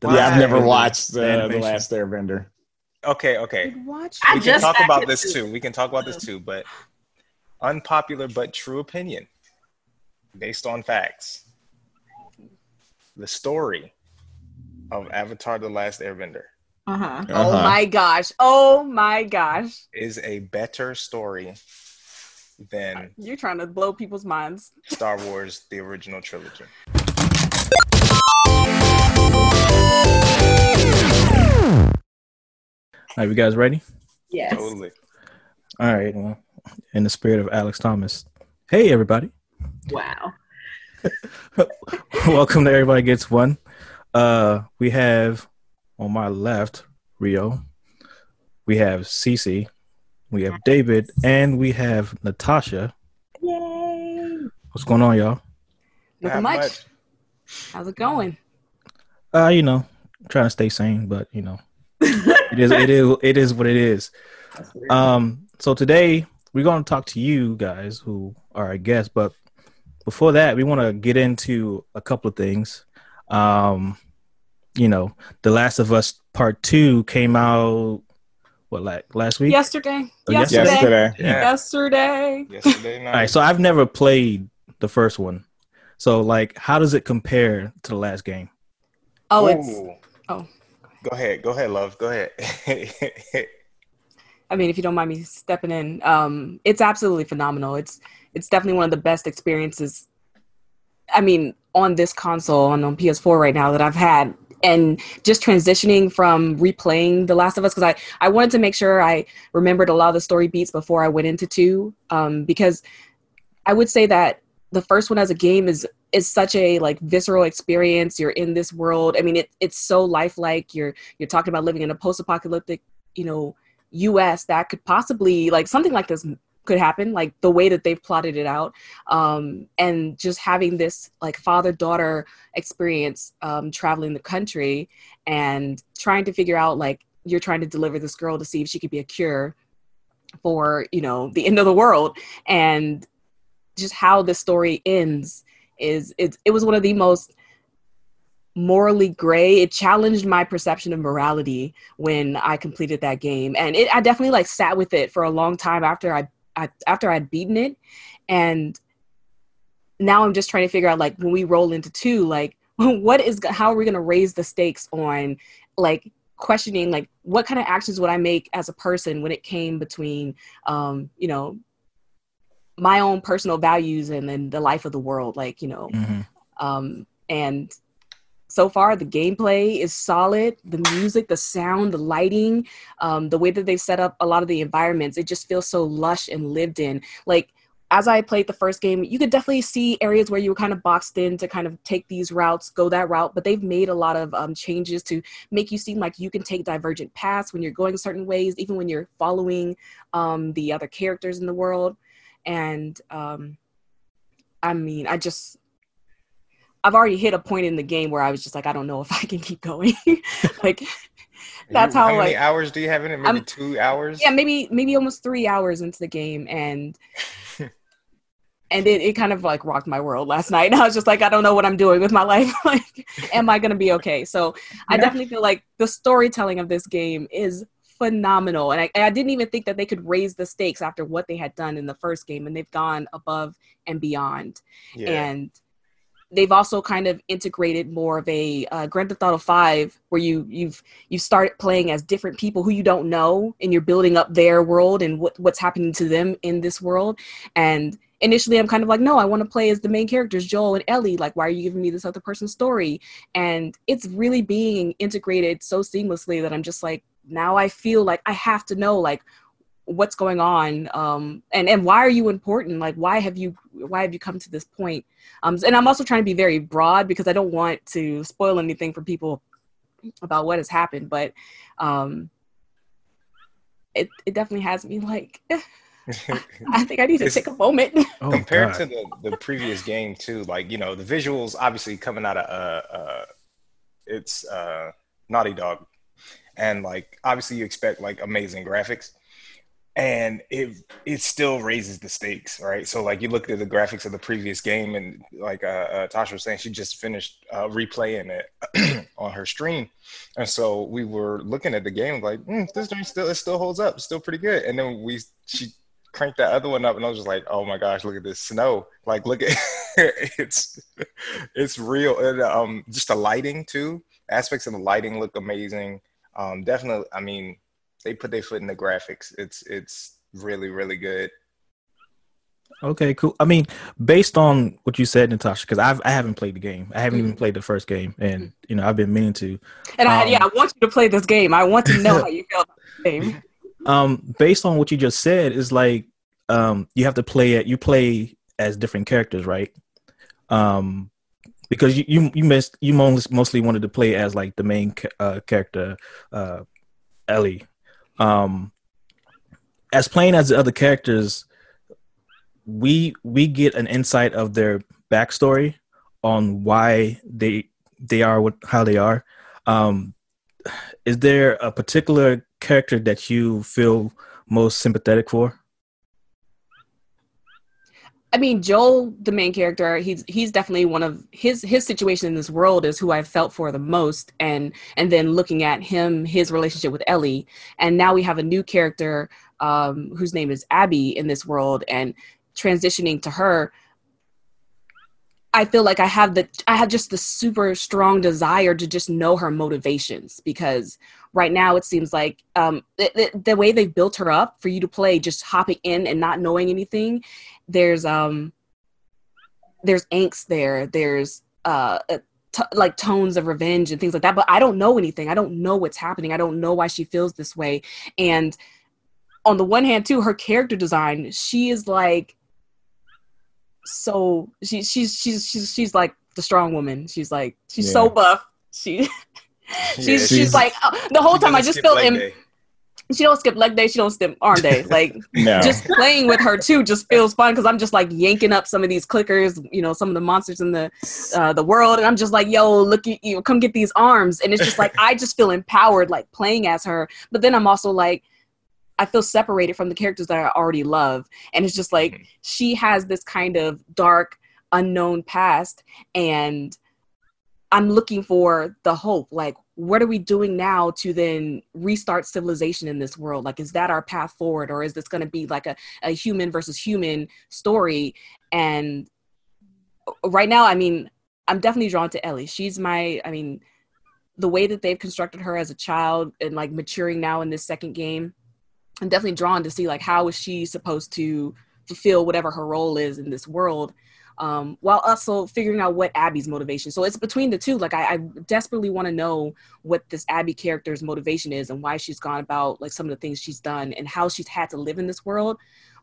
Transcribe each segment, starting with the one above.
The Yeah, I've never watched the uh, the. Last Airbender. Okay, okay. Watch. I We can just talk about this to- too. We can talk about this too, but unpopular but true opinion based on facts. The story of Avatar The Last Airbender Uh-huh. Oh Uh-huh. my gosh. Oh my gosh. is a better story than You're trying to blow people's minds. Star Wars the original trilogy. Are you guys ready? Yes. Totally. All right. Well, in the spirit of Alex Thomas. Hey, everybody. Wow. Welcome to Everybody Gets One. Uh, we have on my left Rio, we have Cece, we have David, and we have Natasha. Yay. What's going on, y'all? Nothing Not much. How's it going? Uh, you know, trying to stay sane, but you know, it is it is it is what it is. Um, so today we're going to talk to you guys who are our guests, but before that, we want to get into a couple of things. Um, you know, The Last of Us Part Two came out what like last week. Yesterday. Oh, Yesterday. Yesterday. Yeah. Yesterday. Yesterday night. All right, so I've never played the first one. So like, how does it compare to the last game? Oh, it's. Oh. Go ahead. Go ahead, love. Go ahead. I mean, if you don't mind me stepping in, um, it's absolutely phenomenal. It's it's definitely one of the best experiences. I mean, on this console and on PS4 right now that I've had, and just transitioning from replaying The Last of Us because I I wanted to make sure I remembered a lot of the story beats before I went into two, um, because I would say that the first one as a game is is such a like visceral experience. You're in this world. I mean, it it's so lifelike. You're you're talking about living in a post-apocalyptic, you know, US that could possibly like something like this could happen like the way that they've plotted it out um and just having this like father daughter experience um traveling the country and trying to figure out like you're trying to deliver this girl to see if she could be a cure for you know the end of the world and just how the story ends is it, it was one of the most morally gray. It challenged my perception of morality when i completed that game. And it i definitely like sat with it for a long time after i, I after i'd beaten it. And now i'm just trying to figure out like when we roll into two like what is how are we going to raise the stakes on like questioning like what kind of actions would i make as a person when it came between um you know my own personal values and then the life of the world like you know Mhm. um, and so far the gameplay is solid the music the sound the lighting um, the way that they've set up a lot of the environments it just feels so lush and lived in like as i played the first game you could definitely see areas where you were kind of boxed in to kind of take these routes go that route but they've made a lot of um, changes to make you seem like you can take divergent paths when you're going certain ways even when you're following um, the other characters in the world and um, i mean i just I've already hit a point in the game where I was just like, I don't know if I can keep going. like, that's You- how, How many like- hours do you have in it? Maybe I'm- two hours. yeah, maybe maybe almost three hours into the game, and and it, it kind of like rocked my world last night. I was just like, I don't know what I'm doing with my life. like, am I gonna be okay? So I definitely feel like the storytelling of this game is phenomenal, and I, I didn't even think that they could raise the stakes after what they had done in the first game, and they've gone above and beyond. Yeah. and they've also kind of integrated more of a uh, Grand Theft Auto Five, where you you've you start playing as different people who you don't know, and you're building up their world and what what's happening to them in this world. And initially, I'm kind of like, no, I want to play as the main characters, Joel and Ellie. Like, why are you giving me this other person's story? And it's really being integrated so seamlessly that I'm just like, now I feel like I have to know like what's going on um and and why are you important? Like why have you why have you come to this point? Um and i'm also trying to be very broad because i don't want to spoil anything for people about what has happened but um it, it definitely has me like i think i need to It's- take a moment. Oh, compared God. to the, the previous game too like you know the visuals obviously coming out of uh uh it's uh naughty dog and like obviously you expect like amazing graphics and it it still raises the stakes, right? So like you look at the graphics of the previous game, and like uh, uh, Tasha was saying, she just finished uh, replaying it on her stream, and so we were looking at the game like mm, this game still it still holds up, still pretty good. And then we she cranked that other one up, and I was just like, oh my gosh, look at this snow! Like look at it's it's real, and um just the lighting too. Aspects of the lighting look amazing. Um, definitely, I mean they put their foot in the graphics. It's it's really really good. Okay, cool. I mean, based on what you said, Natasha, because I've I haven't played the game. I haven't even played the first game, and you know I've been meaning to. And I, Um, yeah, I want you to play this game. I want to know how you feel about the game. Um, based on what you just said, is like um you have to play it. You play as different characters, right? Um, because you you you missed you mostly wanted to play as like the main uh, character, uh, Ellie. Um, as playing as the other characters, we we get an insight of their backstory on why they they are what how they are. Um, is there a particular character that you feel most sympathetic for? I mean, Joel, the main character, he's he's definitely one of his his situation in this world is who I felt for the most, and and then looking at him, his relationship with Ellie, and now we have a new character um, whose name is Abby in this world, and transitioning to her. I feel like I have the I have just the super strong desire to just know her motivations because right now it seems like um, the, the, the way they've built her up for you to play just hopping in and not knowing anything there's um there's angst there. There's uh a t- like tones of revenge and things like that. But i don't know anything. I don't know what's happening. I don't know why she feels this way. And on the one hand too her character design she is like so she, she's she's she's she's like the strong woman. She's like she's so buff. She she's Yeah, she's, she's- like uh, the whole time i just skip felt leg im- day. She don't skip leg day she don't skip arm day like No. just playing with her too just feels fun because I'm just like yanking up some of these clickers, you know, some of the monsters in the uh, the world, and I'm just like, yo, look at you, come get these arms, and it's just like I just feel empowered, like playing as her. But then I'm also like, I feel separated from the characters that I already love, and it's just like Mhm. she has this kind of dark, unknown past, and I'm looking for the hope, like. What are we doing now to then restart civilization in this world? Like, is that our path forward, or is this going to be like a, a human versus human story? And uh, right now, I mean, I'm definitely drawn to Ellie. She's my, I mean, the way that they've constructed her as a child and like maturing now in this second game, I'm definitely drawn to see like how is she supposed to fulfill whatever her role is in this world. Um, while also figuring out what Abby's motivation. So it's between the two. Like I, I desperately want to know what this Abby character's motivation is and why she's gone about like some of the things she's done and how she's had to live in this world.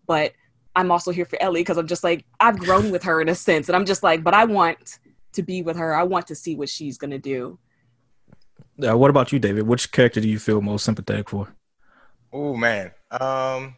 But I'm also here for Ellie because I'm just like I've grown with her in a sense, and I'm just like, but I want to be with her. I want to see what she's gonna do. Uh, what about you, David? Which character do you feel most sympathetic for? Oh man. Um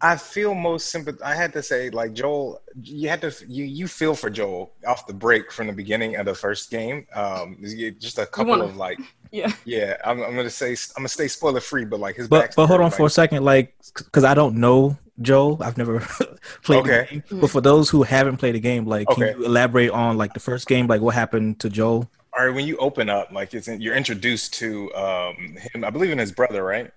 I feel most sympath I had to say like Joel you had to you you feel for Joel off the break from the beginning of the first game. Um just a couple wanna- of like Yeah. yeah, I'm, I'm gonna say I'm gonna stay spoiler free, but like his But but hold backstory, on for a second, like because I don't know Joe. I've never played Okay. the game. But for those who haven't played the game, like Okay. can you elaborate on like the first game, like what happened to Joel? all right, when you open up, like it's in, you're introduced to um him, I believe in his brother, right?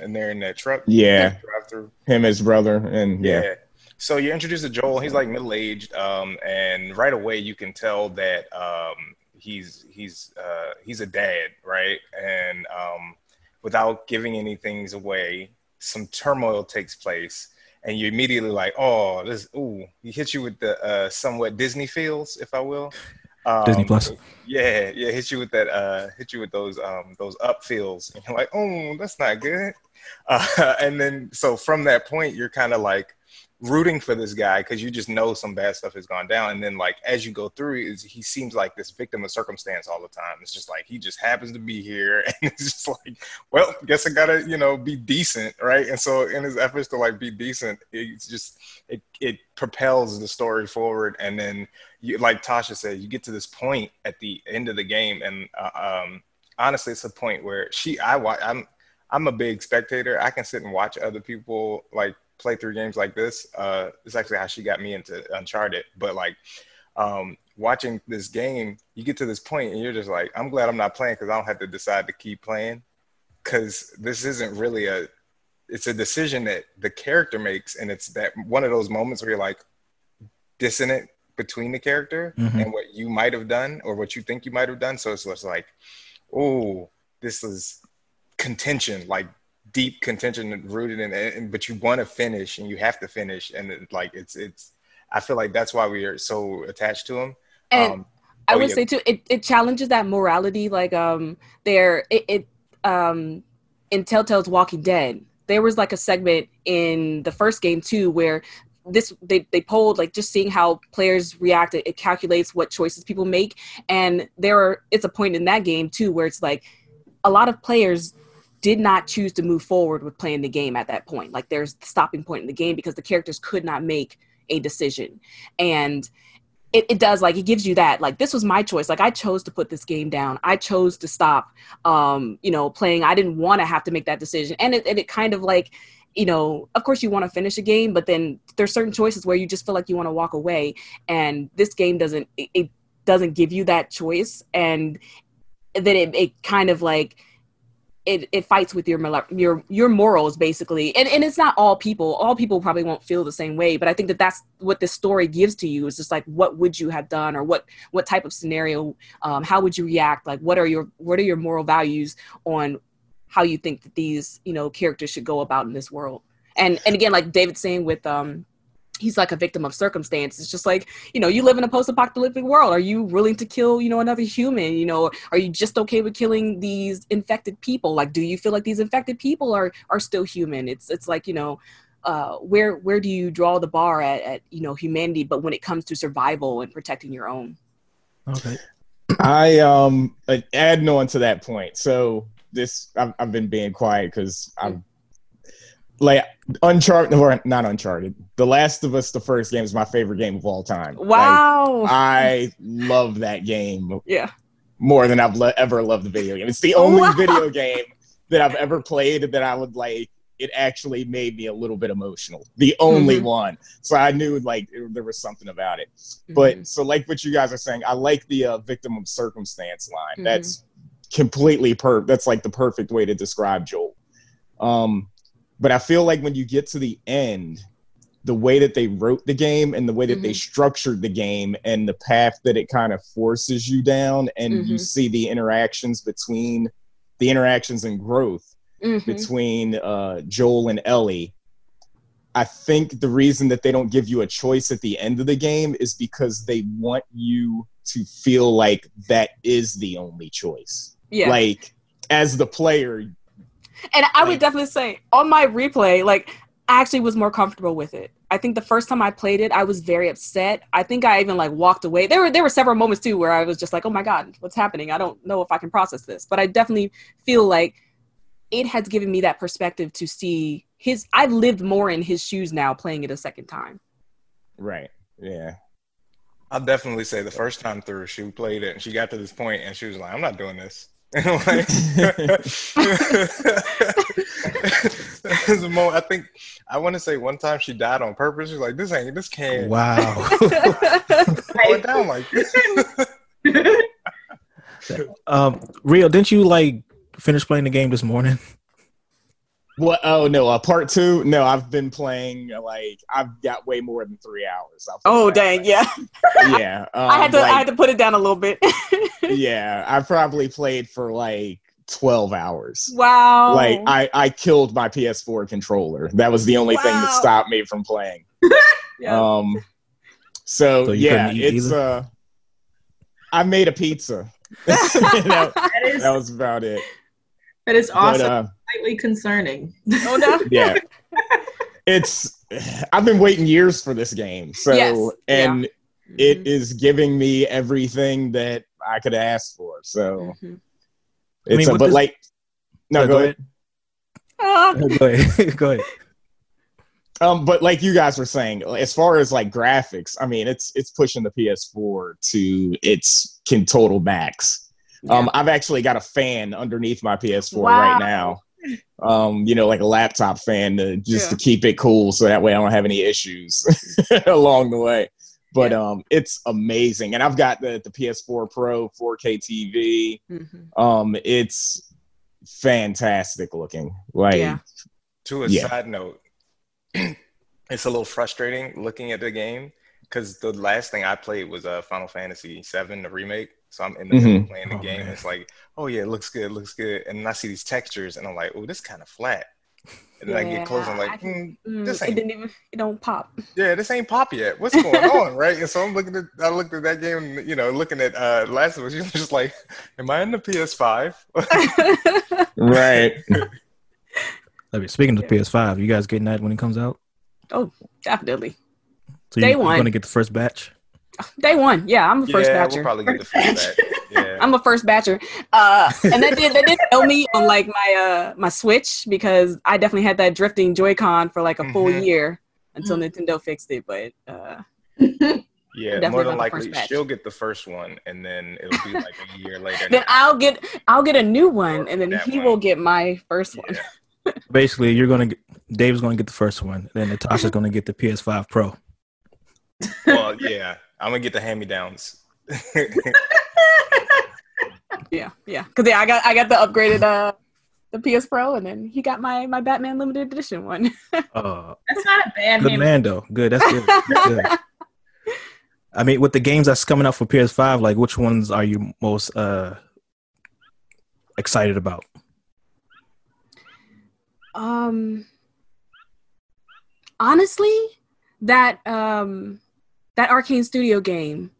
And they're in that truck. Yeah. Drive through. Him, his brother, and yeah. Yeah. So you're introduced to Joel. He's like middle aged, um, and right away you can tell that um, he's he's uh, he's a dad, right? And um, without giving any things away, some turmoil takes place, and you're immediately like, "Oh, this ooh!" He hits you with the uh, somewhat Disney feels, if I will. Um, Disney Plus. Yeah, yeah, hit you with that. Uh, hit you with those um, those up feels, and you're like, "Oh, that's not good." Uh, and then so from that point, you're kind of like rooting for this guy because you just know some bad stuff has gone down. And then like as you go through, he seems like this victim of circumstance all the time. It's just like he just happens to be here, and it's just like, well, guess I gotta you know be decent, right? And so in his efforts to like be decent, it's just it it propels the story forward, and then you like Tasha said, you get to this point at the end of the game, and uh, um, honestly, it's a point where she I wa- I'm I'm a big spectator. I can sit and watch other people like play through games like this. Uh, it's actually how she got me into Uncharted. But like um, watching this game, you get to this point and you're just like, I'm glad I'm not playing because I don't have to decide to keep playing. Because this isn't really a, it's a decision that the character makes, and it's that one of those moments where you're like dissonant between the character Mhm. and what you might have done or what you think you might have done. So it's just like, oh, this is contention, like deep contention rooted in it, but you want to finish and you have to finish, and it, like it's it's. I feel like that's why we are so attached to him. And Um, I oh, would yeah. say too, it, it challenges that morality. Like um, there it, it um in Telltale's Walking Dead, there was like a segment in the first game too where this they they polled like just seeing how players react. It, it calculates what choices people make, and there are it's a point in that game too where it's like a lot of players did not choose to move forward with playing the game at that point. Like there's the stopping point in the game because the characters could not make a decision, and it, it does like it gives you that like this was my choice. Like i chose to put this game down. I chose to stop um you know playing. I didn't want to have to make that decision. And it, and it kind of like you know of course you want to finish a game but then there's certain choices where you just feel like you want to walk away and this game doesn't it, it doesn't give you that choice and then it, it kind of like it, it fights with your your your morals basically. And and it's not all people. All people probably won't feel the same way but i think that that's what this story gives to you is just like what would you have done or what what type of scenario um, how would you react? Like what are your what are your moral values on how you think that these you know characters should go about in this world. And and again like david's saying with um he's like a victim of circumstance. It's just like you know you live in a post-apocalyptic world. Are you willing to kill you know another human? You know are you just okay with killing these infected people? Like do you feel like these infected people are are still human? It's it's like you know uh where where do you draw the bar at, at you know humanity but when it comes to survival and protecting your own? Okay. I um adding on to that point. So this I've, I've been being quiet because I'm like Uncharted or not Uncharted. The Last of Us, the first game is my favorite game of all time. Like, wow I love that game yeah more than I've le- ever loved the video game. It's the only Wow. video game that I've ever played that I would like. It actually made me a little bit emotional. The only Mhm. one, so I knew like it- there was something about it. But so, like what you guys are saying, I like the uh, victim of circumstance line. Mhm. That's completely per. That's like the perfect way to describe Joel. Um, but I feel like when you get to the end, the way that they wrote the game and the way that they structured the game and the path that it kind of forces you down, and you Mhm. see the interactions between the interactions and growth Mhm. between uh, Joel and Ellie. I think the reason that they don't give you a choice at the end of the game is because they want you to feel like that is the only choice. Yeah Like as the player, And I would definitely say on my replay, like I actually was more comfortable with it. I think the first time I played it, I was very upset. I think I even like walked away. There were there were several moments too where I was just like, "Oh my god, what's happening? I don't know if I can process this." But I definitely feel like it has given me that perspective to see his. I've lived more in his shoes now, playing it a second time. right? Yeah. I'll definitely say the first time through, she played it and she got to this point and she was like, "I'm not doing this." And I'm like, There's moment- I think I want to say one time she died on purpose. She's like, "This ain't, this can't Wow. go down like this." um, Rio, didn't you like finish playing the game this morning? What? Oh no, uh, part two. No, I've been playing like I've got way more than three hours. Oh dang, way. yeah. yeah. Um, I had to like, I had to put it down a little bit. Yeah, I probably played for like twelve hours. wow. Like I, I killed my PS4 controller. That was the only thing that stopped me from playing. yeah. Um, so, So yeah, it's either? uh, I made a pizza. that, That is that was about it. that is awesome. But uh, Slightly concerning. oh no. yeah, it's. I've been waiting years for this game. So Yes, and Mhm. it is giving me everything that I could ask for. So Mhm. it's mean, a, but this- like no, go, ahead. Ah. go ahead. go ahead. Um, but like you guys were saying, as far as like graphics, I mean, it's it's pushing the PS4 to its can total max. Um, I've actually got a fan underneath my PS4 Wow. right now, um, you know, like a laptop fan to just Yeah. to keep it cool, so that way I don't have any issues along the way. But um, it's amazing, and I've got the the PS4 Pro 4K TV. Mhm. Um, it's fantastic looking. Like, Yeah. To a Yeah. side note, it's a little frustrating looking at the game because the last thing I played was uh, Final Fantasy VII, the remake. So I'm in the middle of Mhm. playing the Oh, game. man. It's like, oh yeah, it looks good, it looks good. And then I see these textures, and I'm like, oh, this kind of flat. And then I get close, I'm Yeah, like, I hmm, Mm, This it didn't even it don't pop. yeah, this ain't pop yet. What's going on, right? And so I'm looking at, I looked at that game, you know, looking at uh, Last of Us. You're just like, am I in the PS5? right? I mean, speaking of PS5, you guys getting that when it comes out? Oh, definitely. So Day you, one. you're gonna get the first batch. Day one. Yeah, I'm a first yeah, batcher. we'll probably get the first batch. Yeah. I'm a first batcher. Uh, and that did that did fail me on like my uh my Switch because I definitely had that drifting Joy-Con for like a full Mhm. year until Nintendo fixed it. But uh, Yeah, more than likely first batch. she'll get the first one, and then it'll be like a year later. then I'll get I'll get a new one, Or and then he one. will get my first one. Yeah. Basically, you're gonna get Dave's gonna get the first one, then Natasha's gonna get the PS5 Pro. Well, yeah, I'm gonna get the hand-me-downs. Yeah, yeah. Because yeah, I got I got the upgraded uh the PS Pro, and then he got my my Batman limited edition one. Uh, That's not a bad good hand. man though. Good. That's good. That's good. I mean, with the games that's coming out for PS5, like which ones are you most uh excited about? Um, honestly, that um that Arkane Studio game,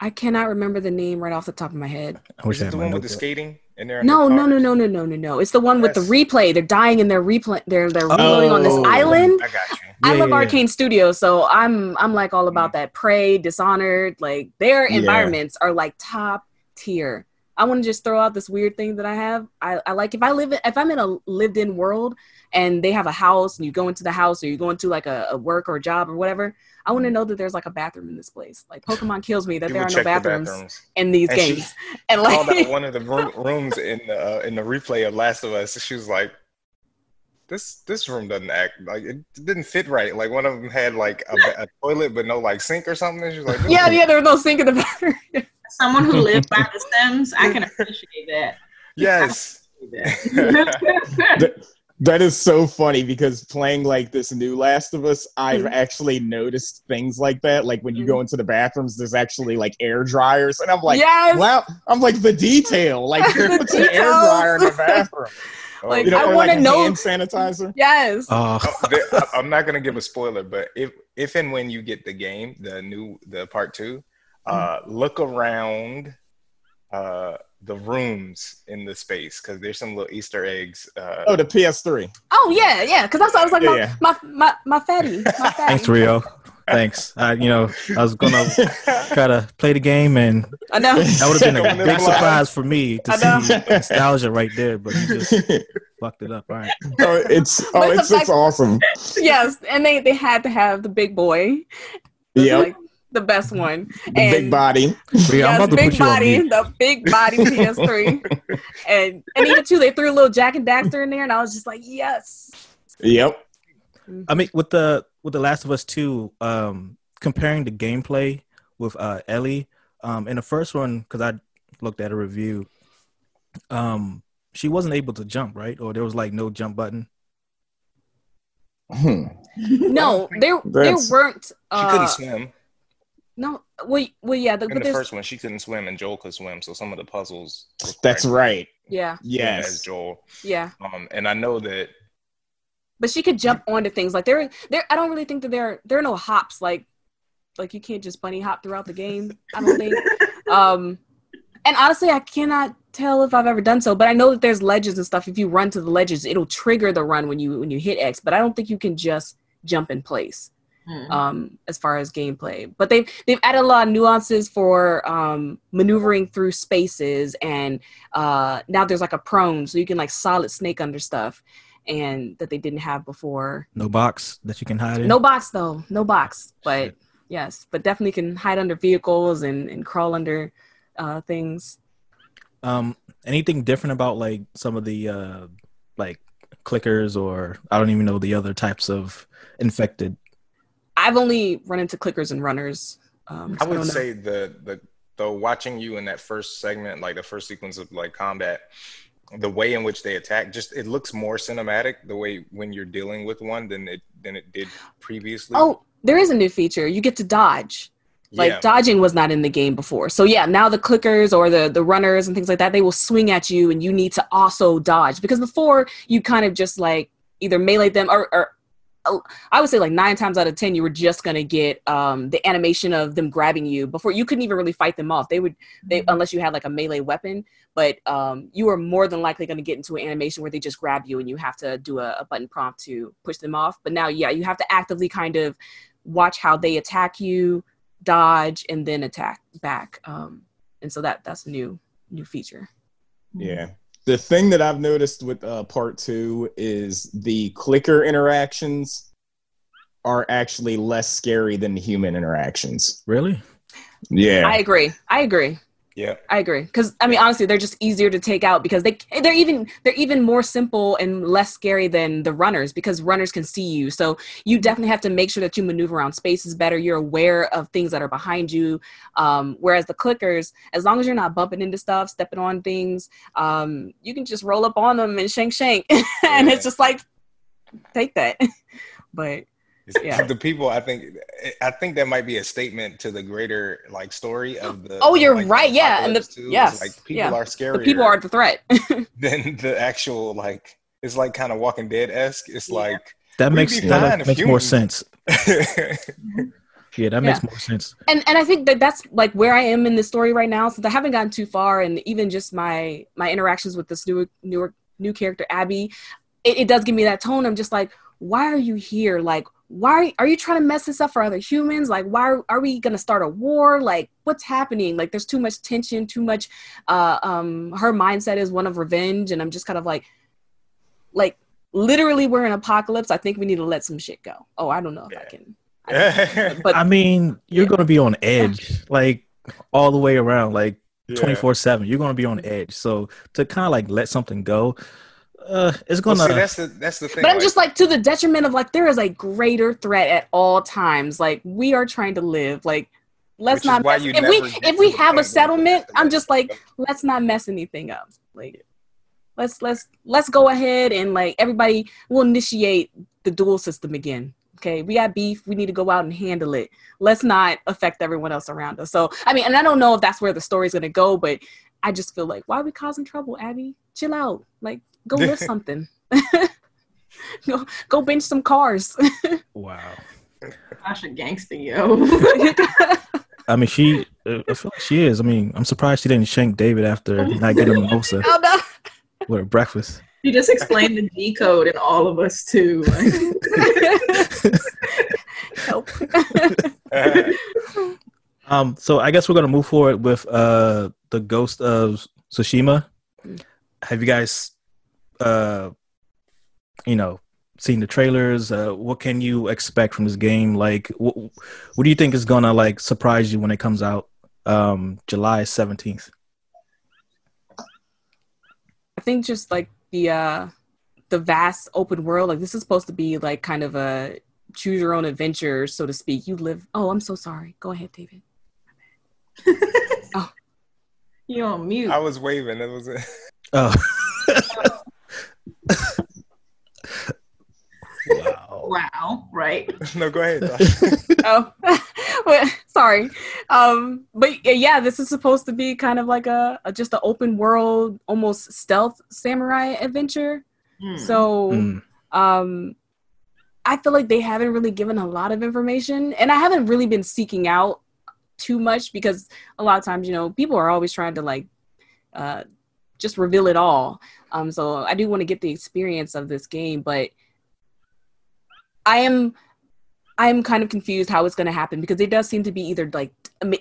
I cannot remember the name right off the top of my head. I wish Is it the one with the notebook. skating in there? No, no, no, no, no, no, no, no. It's the one with the replay. They're dying in their replay. They're they're oh. reloading on this Oh. island. I got you. I Yeah, love yeah, yeah. Arkane Studio, so I'm I'm like all about mm-hmm. that. Prey, Dishonored, like their Yeah. environments are like top tier. I want to just throw out this weird thing that I have. I, I like if I live in, if I'm in a lived in world and they have a house and you go into the house or you go into like a, a work or a job or whatever. I want to know that there's like a bathroom in this place. Like Pokemon kills me that You there are no check the bathrooms, bathrooms. in these And she games. And Called out like one of the roo- rooms in the uh, in the replay of Last of Us. She was like, "This this room doesn't act like it didn't fit right. Like one of them had like a, a toilet but no like sink or something." And she was like, yeah, yeah, there was no sink in the bathroom. Someone who lived by the Sims, I can appreciate that. yes." That- that is so funny because playing like this new Last of Us, I've Mhm. actually noticed things like that. Like when you go into the bathrooms, there's actually like air dryers, and I'm like, yes. wow, I'm like the detail. Like The there's an air dryer in the bathroom. Oh, Like, You know, I wanna like know- hand sanitizer. Yes. There- I- I'm not gonna give a spoiler, but if if and when you get the game, the new the part two, uh, look around uh, the rooms in the space because there's some little Easter eggs. Uh, Oh, the PS3. Oh yeah, yeah. Because that's what I was like, my, Yeah. my my my fatty, my fatty. thanks, Rio. Thanks. I, you know, I was gonna try to play the game, and I know. that would have been a big surprise for me I to know. see nostalgia right there. But you just fucked it up. All right. oh, it's oh, the it's it's awesome. yes, and they they had to have the big boy, Yep, like the best one, the big and- body. Rio, I'm yes, about to big put you body, mute. the big body PS3, and and even too, they threw a little Jak and Daxter in there, and I was just like, yes. Yep. I mean, with the with the Last of Us Two, um, comparing the gameplay with uh, Ellie, um, in the first one, because I looked at a review, um, she wasn't able to jump, right? Or there was like no jump button. Hmm. No, there there weren't. she Uh, couldn't swim. No, well, well, yeah, the, In the first one, she couldn't swim, and Joel could swim. So some of the puzzles. That's right. yeah, him as Yes. Joel. yeah. Um, and I know that but she could jump onto things like there there i don't really think that there there are no hops like like you can't just bunny hop throughout the game i don't think um and honestly i cannot tell if i've ever done so but i know that there's ledges and stuff if you run to the ledges it'll trigger the run when you when you hit x but i don't think you can just jump in place Hmm. um as far as gameplay but they've they've added a lot of nuances for um maneuvering through spaces and uh now there's like a prone so you can like solid snake under stuff and that they didn't have before No box that you can hide in. no box though no box but Shit. yes but definitely can hide under vehicles and and crawl under uh things Um, anything different about like some of the uh, like clickers or I don't even know the other types of infected. I've only run into clickers and runners. Um, I would don't say the the the watching you in that first segment, like the first sequence of like combat, the way in which they attack, just it looks more cinematic the way when you're dealing with one than it than it did previously. Oh, there is a new feature. You get to dodge. Like yeah. dodging was not in the game before. So yeah, now the clickers or the the runners and things like that, they will swing at you and you need to also dodge because before you kind of just like either melee them or, or I would say like nine times out of ten you were just gonna get um, the animation of them grabbing you before you couldn't even really fight them off. They would they unless you had like a melee weapon, but um, you were more than likely gonna get into an animation where they just grab you and you have to do a, a button prompt to push them off. But now yeah, you have to actively kind of watch how they attack you dodge and then attack back um and so that that's a new new feature Yeah. The thing that I've noticed with uh, part two is the clicker interactions are actually less scary than the human interactions. Really? Yeah. i agree i agree yeah. i agree. Because i mean honestly they're just easier to take out because they they're even they're even more simple and less scary than the runners because runners can see you. So you definitely have to make sure that you maneuver around spaces better. You're aware of things that are behind you. Um, whereas the clickers as long as you're not bumping into stuff stepping on things um, you can just roll up on them and shank shank. And Yeah. it's just like take that. But Yeah. The people, I think, I think that might be a statement to the greater like story of the. Oh, you're like, right, yeah, and the- apocalypse, too. It's yes, like people yeah. are scary people are the threat than the actual like. It's like kind of Walking Dead esque. It's Yeah. like That makes that fine if makes more sense. Yeah, that makes more sense. and and I think that that's like where I am in the story right now. Since I haven't gotten too far, and even just my my interactions with this new newer new character Abby, it, it does give me that tone. I'm just like, why are you here? Like, why are you trying to mess this up for other humans? Like, why are, are we gonna start a war? Like, what's happening? Like, there's too much tension, too much. Uh, um, her mindset is one of revenge, and I'm just kind of like, like literally, we're in apocalypse. I think we need to let some shit go. Oh, I don't know if I can. I but I mean, you're Yeah. gonna be on edge, like all the way around, like Yeah. twenty four seven. You're gonna be on edge. So to kind of like let something go, uh, it's gonna. see, that's the that's the thing. But I'm like, just like to the detriment of like there is a greater threat at all times. Like we are trying to live. Like let's not why mess. you If we if we have a settlement, I'm just like let's not mess anything up. Like let's let's let's go ahead and like everybody will initiate the duel system again. Okay, we got beef. We need to go out and handle it. Let's not affect everyone else around us. So I mean, and I don't know if that's where the story's gonna go, but I just feel like why are we causing trouble, Abby? Chill out. Like go lift something. go go bench some cars. wow. Gosh, a gangster, yo. I mean, she. Uh, I feel like she is. I mean, I'm surprised she didn't shank David after not getting a mimosa oh no. with her breakfast. you just explained the G code in all of us too. Help. Um, so I guess we're gonna move forward with uh the Ghost of Tsushima. Have you guys, uh, you know, seen the trailers? Uh, what can you expect from this game? Like, what what do you think is gonna like surprise you when it comes out, um, July seventeenth? I think just like the uh the vast open world, like this is supposed to be like kind of a choose your own adventure, so to speak. You live oh, I'm so sorry. Go ahead, David. oh, you on mute. I was waving. It was. It. Oh. wow. Wow, right? no, go ahead. Oh well, sorry um but yeah, yeah this is supposed to be kind of like a, a just an open world almost stealth samurai adventure Hmm. so Mm. um i feel like they haven't really given a lot of information and i haven't really been seeking out too much because a lot of times you know people are always trying to like uh just reveal it all um so i do want to get the experience of this game but i am i'm kind of confused how it's going to happen because it does seem to be either like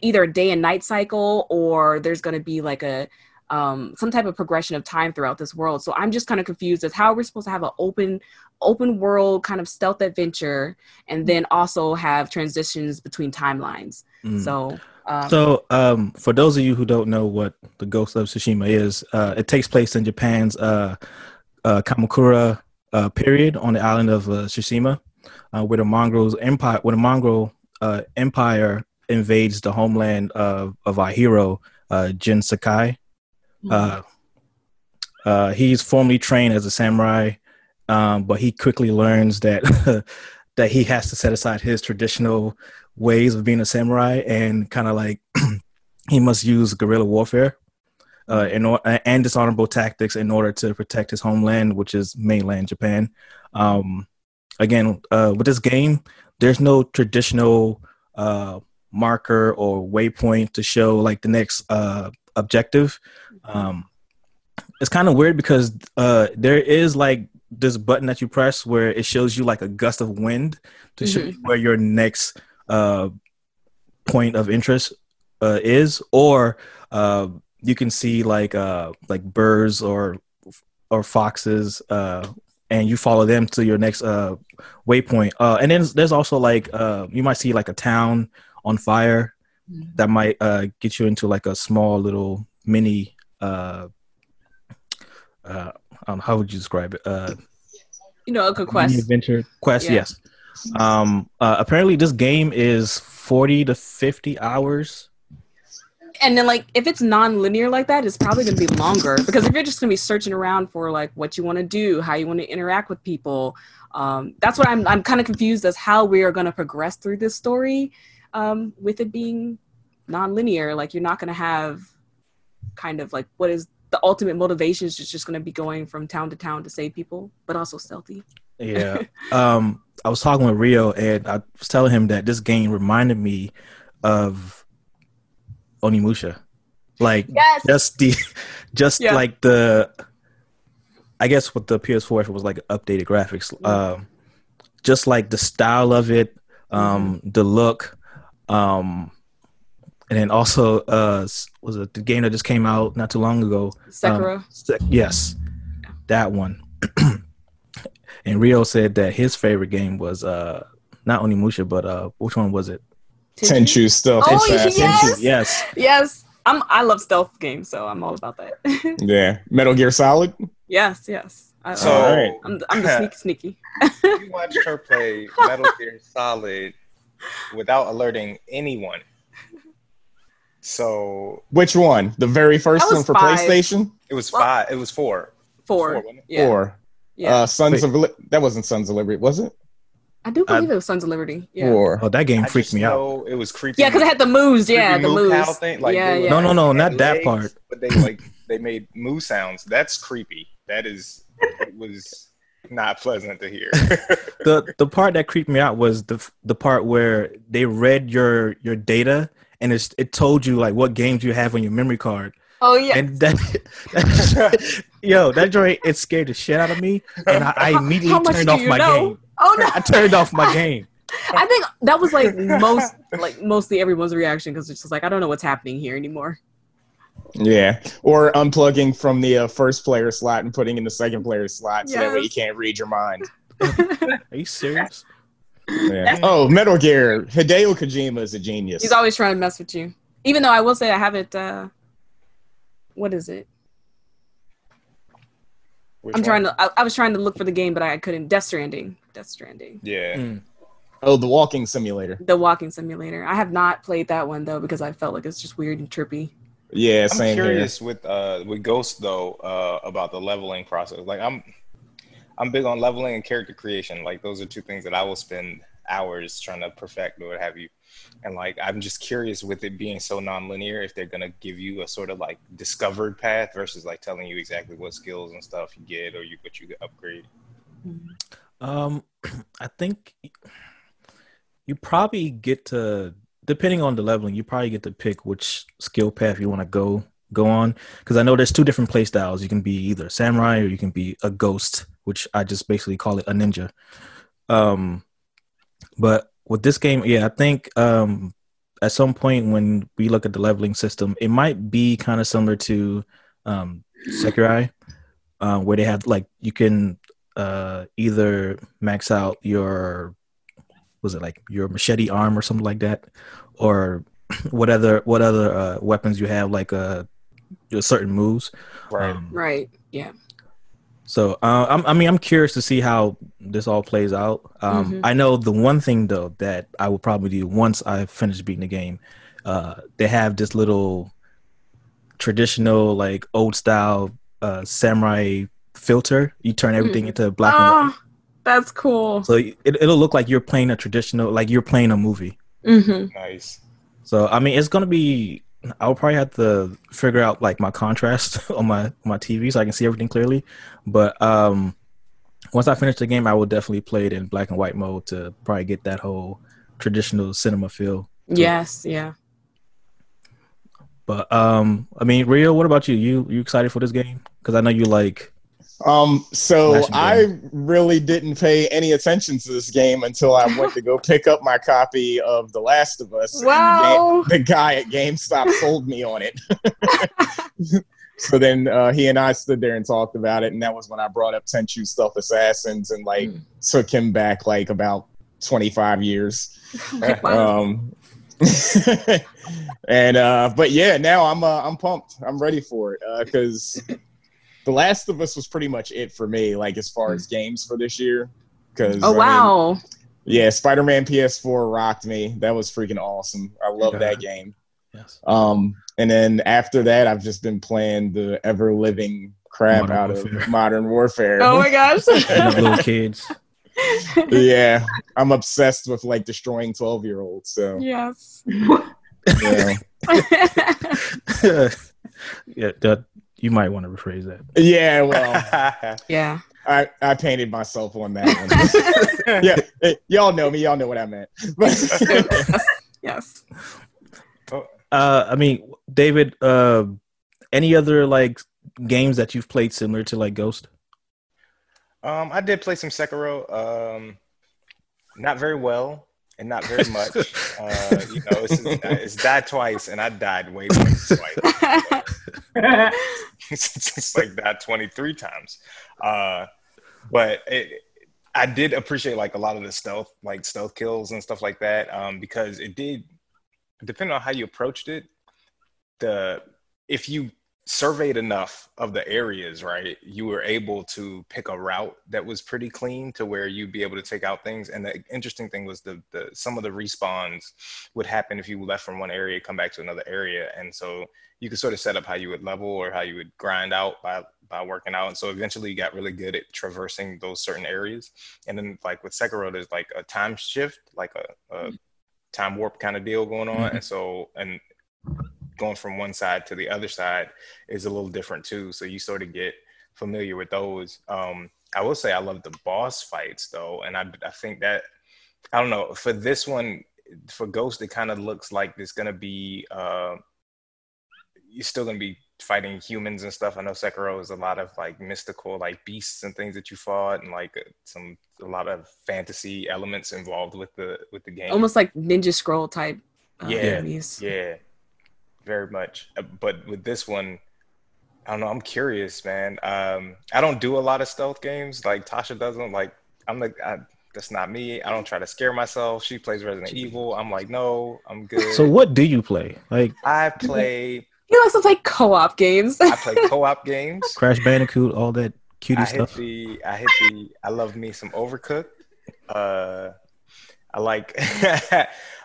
either a day and night cycle or there's going to be like a um, some type of progression of time throughout this world. So I'm just kind of confused as how we're supposed to have an open, open world kind of stealth adventure, and then also have transitions between timelines. Mm. So, um, So, um, for those of you who don't know what the Ghost of Tsushima is, uh, it takes place in Japan's uh, uh, Kamakura uh, period on the island of uh, Tsushima, uh, where the Mongols empire, where the Mongol uh, empire invades the homeland of of our hero uh, Jin Sakai. Uh, uh, he's formerly trained as a samurai, um, but he quickly learns that that he has to set aside his traditional ways of being a samurai and kind of like he must use guerrilla warfare uh, in or- and dishonorable tactics in order to protect his homeland, which is mainland Japan. Um, again, uh, with this game, there's no traditional uh, marker or waypoint to show like the next uh, objective. Um, it's kind of weird because uh, there is like this button that you press where it shows you like a gust of wind to show you where your next uh, point of interest uh, is, or uh, you can see like uh, like birds or or foxes, uh, and you follow them to your next uh, waypoint. Uh, and then there's also like uh, you might see like a town on fire Mhm. that might uh, get you into like a small little mini. Uh, uh, I don't know, how would you describe it? Uh, You know, a good quest. adventure quest. Yeah. Yes. Um, uh, apparently, this game is forty to fifty hours. And then, like, if it's non-linear like that, it's probably going to be longer because if you're just going to be searching around for like what you want to do, how you want to interact with people, um, that's what I'm. I'm kind of confused as how we are going to progress through this story, um, with it being non-linear. Like, you're not going to have kind of like what is the ultimate motivation is just, just going to be going from town to town to save people, but also stealthy. Yeah. um, I was talking with Rio, and I was telling him that this game reminded me of Onimusha, like Yes. just the, just Yeah. like the, I guess with the PS4 if it was like updated graphics, um, just like the style of it, um, the look, um, and then also uh, was it the game that just came out not too long ago? Sekiro. Um, yes, that one. and Rio said that his favorite game was uh not Onimusha, but uh which one was it? Tenchu stuff. Oh, Assassin. yes! Yes. Yes. I'm. I love stealth games, so I'm all about that. Yeah. Metal Gear Solid. yes. Yes. I, So All right. I'm. I'm the sneaky sneaky. you watched her play Metal Gear Solid without alerting anyone. So Which one? The very first one for five. PlayStation? it was Well- five. It was four. Four. wasn't? Yeah. Or yeah. uh, Sons Wait. of Li- that wasn't Sons of Liberty, was it? I do I- believe it was Sons of Liberty. Yeah. Or Oh, that game I freaked me out. It was creepy. Yeah, because it had the moves. Yeah, the moo cow moves. Thing. Like, yeah, yeah. No, no, no, not that legs, part. But they like they made moo sounds. That's creepy. That is it was not pleasant to hear. The the part that creeped me out was the the part where they read your your data and it's, it told you like what games you have on your memory card. Oh yeah. And that, that yo, that joint it scared the shit out of me and I, I How- immediately how much turned do off you my know? game. oh no. I turned off my game. I think that was like most, like mostly everyone's reaction because it's just like I don't know what's happening here anymore. yeah, or unplugging from the uh, first player slot and putting in the second player slot, so that way you can't read your mind. Are you serious? Yeah. Oh, Metal Gear. Hideo Kojima is a genius. He's always trying to mess with you. Even though I will say I haven't. uh What is it? Which I'm one? trying to. I, I was trying to look for the game, but I couldn't. Death Stranding. Death Stranding. Yeah. Mm. oh, the walking simulator. The walking simulator. I have not played that one though because I felt like it's just weird and trippy. Yeah, I'm same here. curious with uh with Ghost though uh about the leveling process. Like I'm I'm big on leveling and character creation. Like those are two things that I will spend hours trying to perfect or what have you. And like I'm just curious with it being so non-linear if they're gonna give you a sort of like discovered path versus like telling you exactly what skills and stuff you get or you what you upgrade. Um, I think you probably get to, depending on the leveling, you probably get to pick which skill path you want to go go on. Because I know there's two different play styles. You can be either samurai or you can be a ghost, which I just basically call it a ninja. Um, but with this game, yeah, I think um, at some point when we look at the leveling system, it might be kind of similar to um, Sekiro, uh, where they have like you can uh either max out your was it like your machete arm or something like that or what other what other uh weapons you have like uh certain moves Right. Um, Right. Yeah. So, uh, I'm, I mean, I'm curious to see how this all plays out. Um, Mhm. I know the one thing though that I will probably do once I finish beating the game, uh, they have this little traditional, like old style uh, samurai filter. You turn everything Mm. into black and white, Oh, that's cool. so it, it'll look like you're playing a traditional, like you're playing a movie. hmm Nice. So, I mean, it's gonna be. I'll probably have to figure out like my contrast on my my TV so I can see everything clearly. But um, once I finish the game, I will definitely play it in black and white mode to probably get that whole traditional cinema feel. Yes, yeah. But um, I mean, Rio, what about you? You you excited for this game? Because I know you like. Um, so I really didn't pay any attention to this game until I went to go pick up my copy of The Last of Us. and the Wow. ga- the guy at GameStop sold me on it. so then uh, he and I stood there and talked about it, and that was when I brought up Tenchu Stealth Assassins and like Mm. took him back like about 25 years. Wow. Um, and uh, but yeah, now I'm uh, I'm pumped. I'm ready for it because The Last of Us was pretty much it for me, like as far as games for this year. Because oh wow. yeah, Spider-Man PS4 rocked me. That was freaking awesome. I love that game. Yes. Um, and then after that, I've just been playing the ever living crap Modern out Warfare. of Modern Warfare. Oh my gosh. Little kids. yeah, I'm obsessed with like destroying 12 year olds. So yes. yeah. yeah, that you might want to rephrase that. yeah, well, yeah. I, I painted myself on that one. yeah, eh, y'all know me. Y'all know what I meant. yes. Uh, I mean, David. Uh, any other like games that you've played similar to like Ghost? Um, I did play some Sekiro. Um, not very well and not very much. uh, you know, it's, it's died twice, and I died way twice. twice. It's like that 23 times. Uh, but it, I did appreciate like a lot of the stealth, like stealth kills and stuff like that, um, because it did, depending on how you approached it, the if you surveyed enough of the areas, right, you were able to pick a route that was pretty clean to where you'd be able to take out things. And the interesting thing was the, the some of the respawns would happen if you left from one area, come back to another area, and so you could sort of set up how you would level or how you would grind out by by working out. And so eventually you got really good at traversing those certain areas. And then like with Sekiro, there's like a time shift, like a, a time warp kind of deal going on. Mhm. And so and going from one side to the other side is a little different too. So you sort of get familiar with those. Um, I will say I love the boss fights though, and I I think that I don't know for this one for Ghost it kind of looks like there's gonna be uh, you're still gonna be fighting humans and stuff. I know Sekiro is a lot of like mystical like beasts and things that you fought and like some a lot of fantasy elements involved with the with the game. Almost like Ninja Scroll type uh, Yeah. Yeah, very much. Uh, But with this one, I don't know. I'm curious, man. Um, I don't do a lot of stealth games like Tasha doesn't. Like, I'm like, I, that's not me. I don't try to scare myself. She plays Resident Evil. I'm like, no, I'm good. So what do you play? Like I play, He likes to play co-op games. I play co-op games. Crash Bandicoot, all that cutie I hit stuff? the, I hit the, I love me some Overcooked. Uh, I like,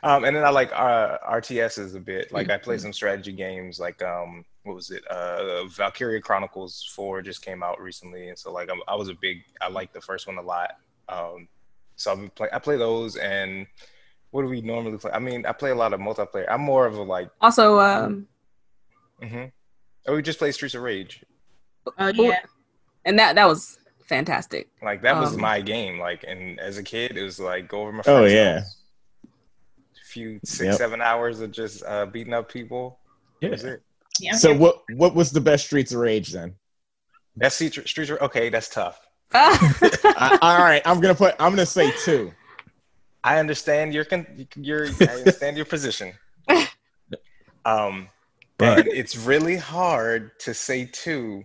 um, and then I like uh, RTSs a bit. Like I play some strategy games, like um, what was it? Uh, Valkyria Chronicles Four just came out recently, and so like I'm, I was a big, I like the first one a lot. Um, so I play, I play those, and what do we normally play? I mean, I play a lot of multiplayer. I'm more of a like, also, um, hmm oh, we just play Streets of Rage. Oh yeah. and that that was fantastic. Like that was Um, my game. Like, and as a kid, it was like go over my. Oh, yeah. house, A few six, Yep. seven hours of just uh, beating up people. Yeah. was it. Yeah. So what what was the best Streets of Rage then? That's Street Streets. of- Okay, that's tough. I, all right, I'm gonna put I'm gonna say two. I understand your con- your I understand your position. Um, But- it's really hard to say two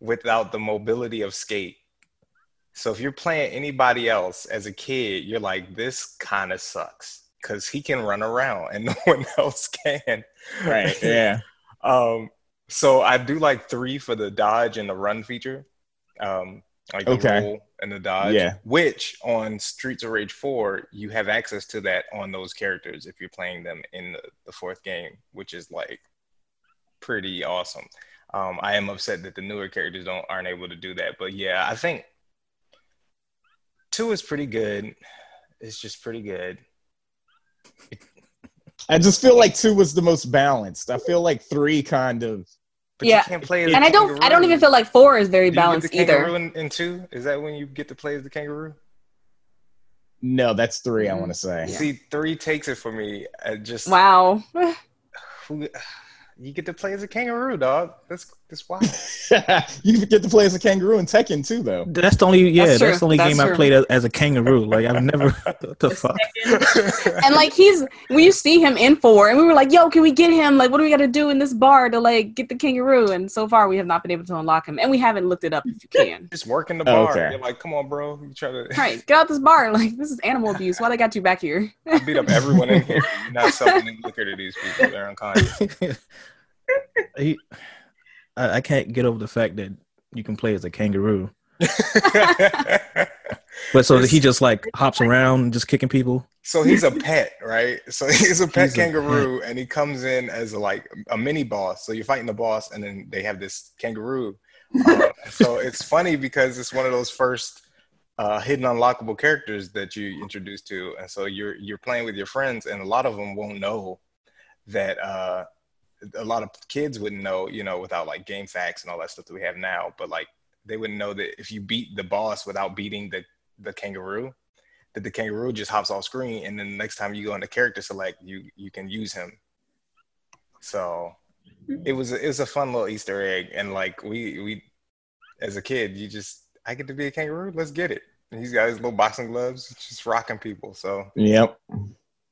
without the mobility of skate. So if you're playing anybody else as a kid, you're like, this kind of sucks because he can run around and no one else can. Right. Yeah. Um, so I do like three for the dodge and the run feature. Um, like Okay. the roll and the dodge. Yeah. Which on Streets of Rage 4, you have access to that on those characters if you're playing them in the, the fourth game, which is like pretty awesome. Um, I am upset that the newer characters don't aren't able to do that. But yeah, I think two is pretty good. It's just pretty good. I just feel like two was the most balanced. I feel like three kind of. But Yeah. you can't play as And I don't I don't even feel like four is very Do you get balanced the kangaroo either. in, in two? Is that when you get to play as the kangaroo? No, that's three. I Mm. want to say. See, three takes it for me. I just Wow. who, you get to play as a kangaroo, dog. That's that's wild. you get to play as a kangaroo in Tekken too, though. That's the only yeah. That's That's, the only That's game I played as, as a kangaroo. Like I've never. what the fuck? and like he's when you see him in four and we were like yo can we get him like what do we got to do in this bar to like get the kangaroo and so far we have not been able to unlock him and we haven't looked it up if you can just work in the Oh, bar. okay. You're like, come on, bro. You try to right get out this bar like this is animal abuse why they got you back here I beat up everyone in here. You're not selling any liquor to these people. They're unconscious. He, I, I can't get over the fact that you can play as a kangaroo. But so he just like hops around, just kicking people. so he's a pet, right? So he's a pet He's a kangaroo, and he comes in as a, like a mini boss. So you're fighting the boss, and then they have this kangaroo. Uh, so it's funny because it's one of those first uh, hidden unlockable characters that you introduce to, and so you're you're playing with your friends, and a lot of them won't know that. Uh, a lot of kids wouldn't know, you know, without like game facts and all that stuff that we have now. But like they wouldn't know that if you beat the boss without beating the the kangaroo, that the kangaroo just hops off screen, and then the next time you go into character select, you you can use him. So mm-hmm. it was it was a fun little Easter egg, and like we we as a kid, you just I get to be a kangaroo, let's get it. And he's got his little boxing gloves, just rocking people. So Yep.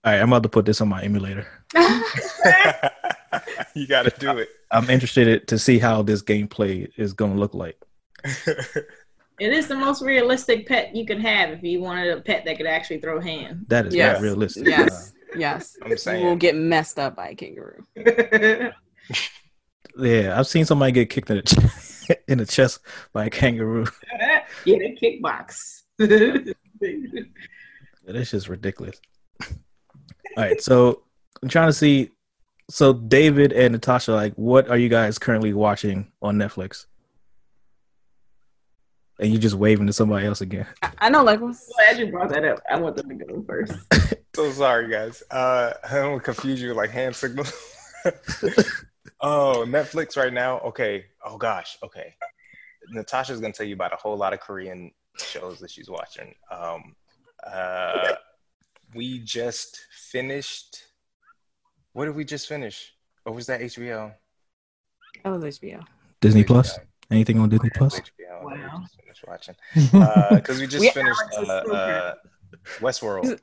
All right, I'm about to put this on my emulator. you got to do it. I'm interested to see how this gameplay is going to look like. It is the most realistic pet you could have if you wanted a pet that could actually throw hands. That is Yes. not realistic. yes yes I'm you saying. will get messed up by a kangaroo Uh, yeah, I've seen somebody get kicked in the ch- in the chest by a kangaroo. yeah, they kickbox. That's just ridiculous. All right, so I'm trying to see. So David and Natasha, like, what are you guys currently watching on Netflix? And you just waving to somebody else again. I, I know like what's- Glad you brought that up. I want them to go first. So sorry, guys. Uh, I don't want to confuse you with like hand signals. oh, Netflix right now. Okay. Oh gosh. Okay. Natasha's gonna tell you about a whole lot of Korean shows that she's watching. Um, uh, we just finished. What did we just finish? Or was that HBO? Oh, was HBO Disney Plus? Anything on Disney Plus. Plus? HBO. Wow. We just watching because we just We- finished uh, Alex is so uh, Westworld.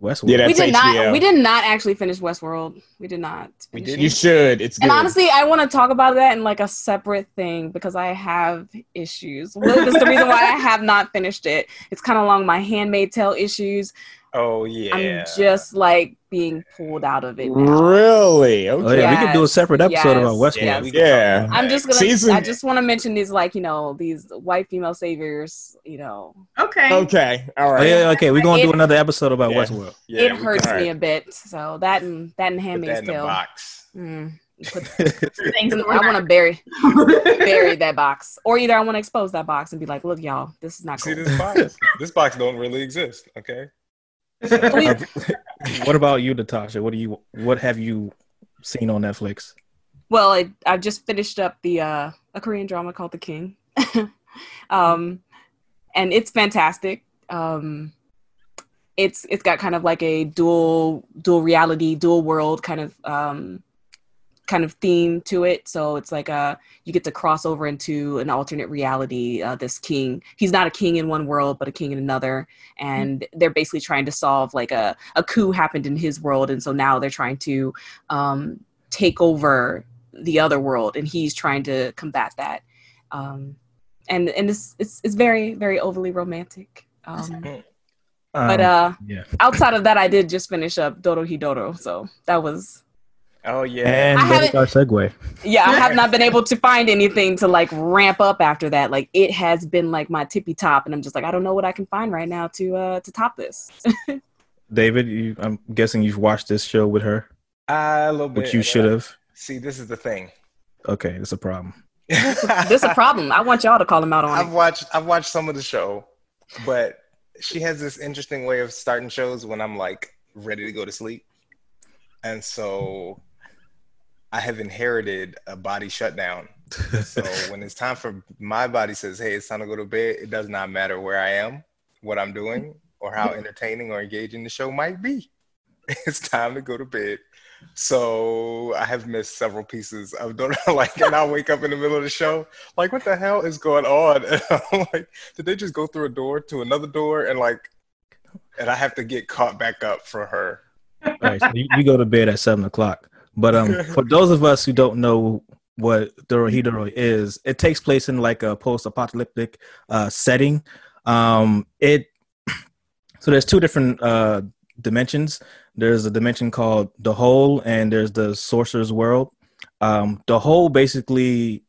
Westworld. Yeah, we did HBO. not we did not actually finish Westworld we did not We didn't? You should. It's good. And honestly, I want to talk about that in like a separate thing because I have issues. Well, That's the reason why I have not finished it. It's kind of along my Handmaid tale issues. Oh yeah. I'm just like being pulled out of it now. really? Oh Okay. yeah, we could do a separate episode yes, about Westworld. Yeah, Yeah. I'm just gonna. Season- I just want to mention these, like you know, these white female saviors. You know, Okay. Okay. All right. Oh yeah, okay. We're gonna do another episode about Yeah. Westworld. Yeah, it hurts can me a bit. So that and that and put that Handmaid's Tale. box. Mm, put- I want to bury bury that box, or either I want to expose that box and be like, look, y'all, this is not cool." See this box? this box don't really exist. Okay. What about you, Natasha? What do you what have you seen on Netflix? Well, I, I've just finished up the uh, a Korean drama called The King, um, and it's fantastic. Um, it's it's got kind of like a dual dual reality, dual world kind of um, kind of theme to it. So it's like a you get to cross over into an alternate reality. Uh, this king, he's not a king in one world, but a king in another, and they're basically trying to solve like a a coup happened in his world, and so now they're trying to um, take over the other world. And he's trying to combat that. Um and and it's it's, it's very very overly romantic. Um but Um, uh yeah. outside of that i did just finish up dodo. Hidoro so that was Oh yeah. And I that's haven't- our segue. Yeah, I have not been able to find anything to like ramp up after that. Like it has been like my tippy top, and I'm just like, I don't know what I can find right now to uh to top this. David, you, I'm guessing you've watched this show with her, Ah, a little bit. which you should have. See, this is the thing. Okay, it's a problem. this is a problem. I want y'all to call him out on I've it. watched I've watched some of the show, but she has this interesting way of starting shows when I'm like ready to go to sleep. And so I have inherited a body shutdown. So when it's time for my body says, "Hey, it's time to go to bed," it does not matter where I am, what I'm doing, or how entertaining or engaging the show might be. It's time to go to bed. So I have missed several pieces of don't like, and I'll wake up in the middle of the show, like, what the hell is going on? And I'm like, did they just go through a door to another door and like, and I have to get caught back up for her. All right, so you, you go to bed at seven o'clock. But um, for those of us who don't know what Dorohedoro is, it takes place in like a post-apocalyptic uh, setting. Um, it so there's two different uh, dimensions. There's a dimension called the Hole, and there's the Sorcerer's World. Um, the Hole basically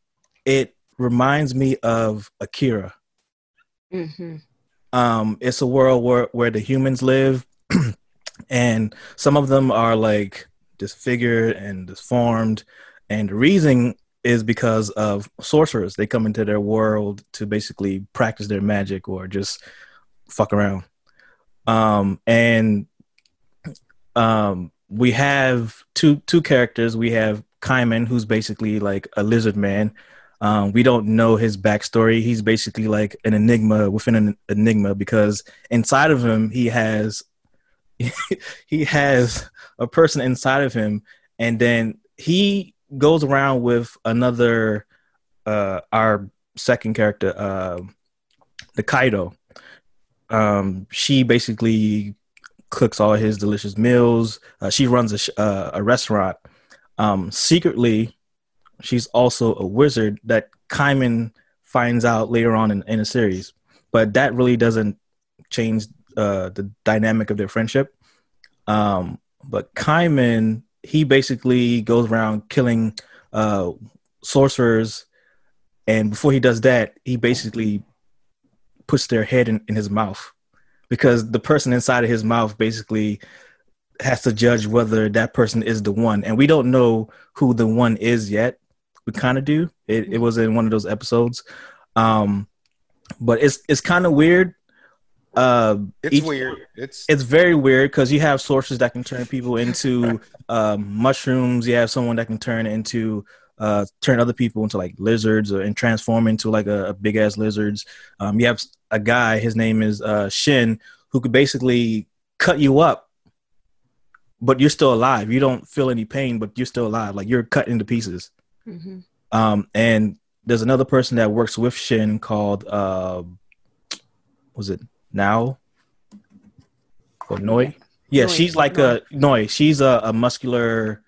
it reminds me of Akira. hmm um it's a world where where the humans live and some of them are like disfigured and disformed. And the reason is because of sorcerers. They come into their world to basically practice their magic or just fuck around. Um and um we have two two characters. We have Kaiman who's basically like a lizard man. Um, we don't know his backstory. He's basically like an enigma within an enigma because inside of him he has he has a person inside of him, and then he goes around with another uh, our second character, uh, the Kaido. Um, she basically cooks all his delicious meals. Uh, she runs a, sh- uh, a restaurant. Um, secretly, she's also a wizard that Kaiman finds out later on in, in a series. But that really doesn't change uh, the dynamic of their friendship. Um, but Kaiman, he basically goes around killing uh, sorcerers. And before he does that, he basically puts their head in, in his mouth because the person inside of his mouth basically has to judge whether that person is the one. And we don't know who the one is yet we kind of do. It, it was in one of those episodes, um, but it's it's kind of weird. Uh, It's each- weird. It's It's very weird because you have sorcerers that can turn people into um, mushrooms. You have someone that can turn into uh, turn other people into like lizards or and transform into like a, a big ass lizards. Um, you have a guy. His name is uh, Shin, who could basically cut you up, but you're still alive. You don't feel any pain, but you're still alive. Like you're cut into pieces. hmm Um, and there's another person that works with Shin called uh, was it Now or Noi? Yeah, Noi. she's like a Noi. She's a, a muscular,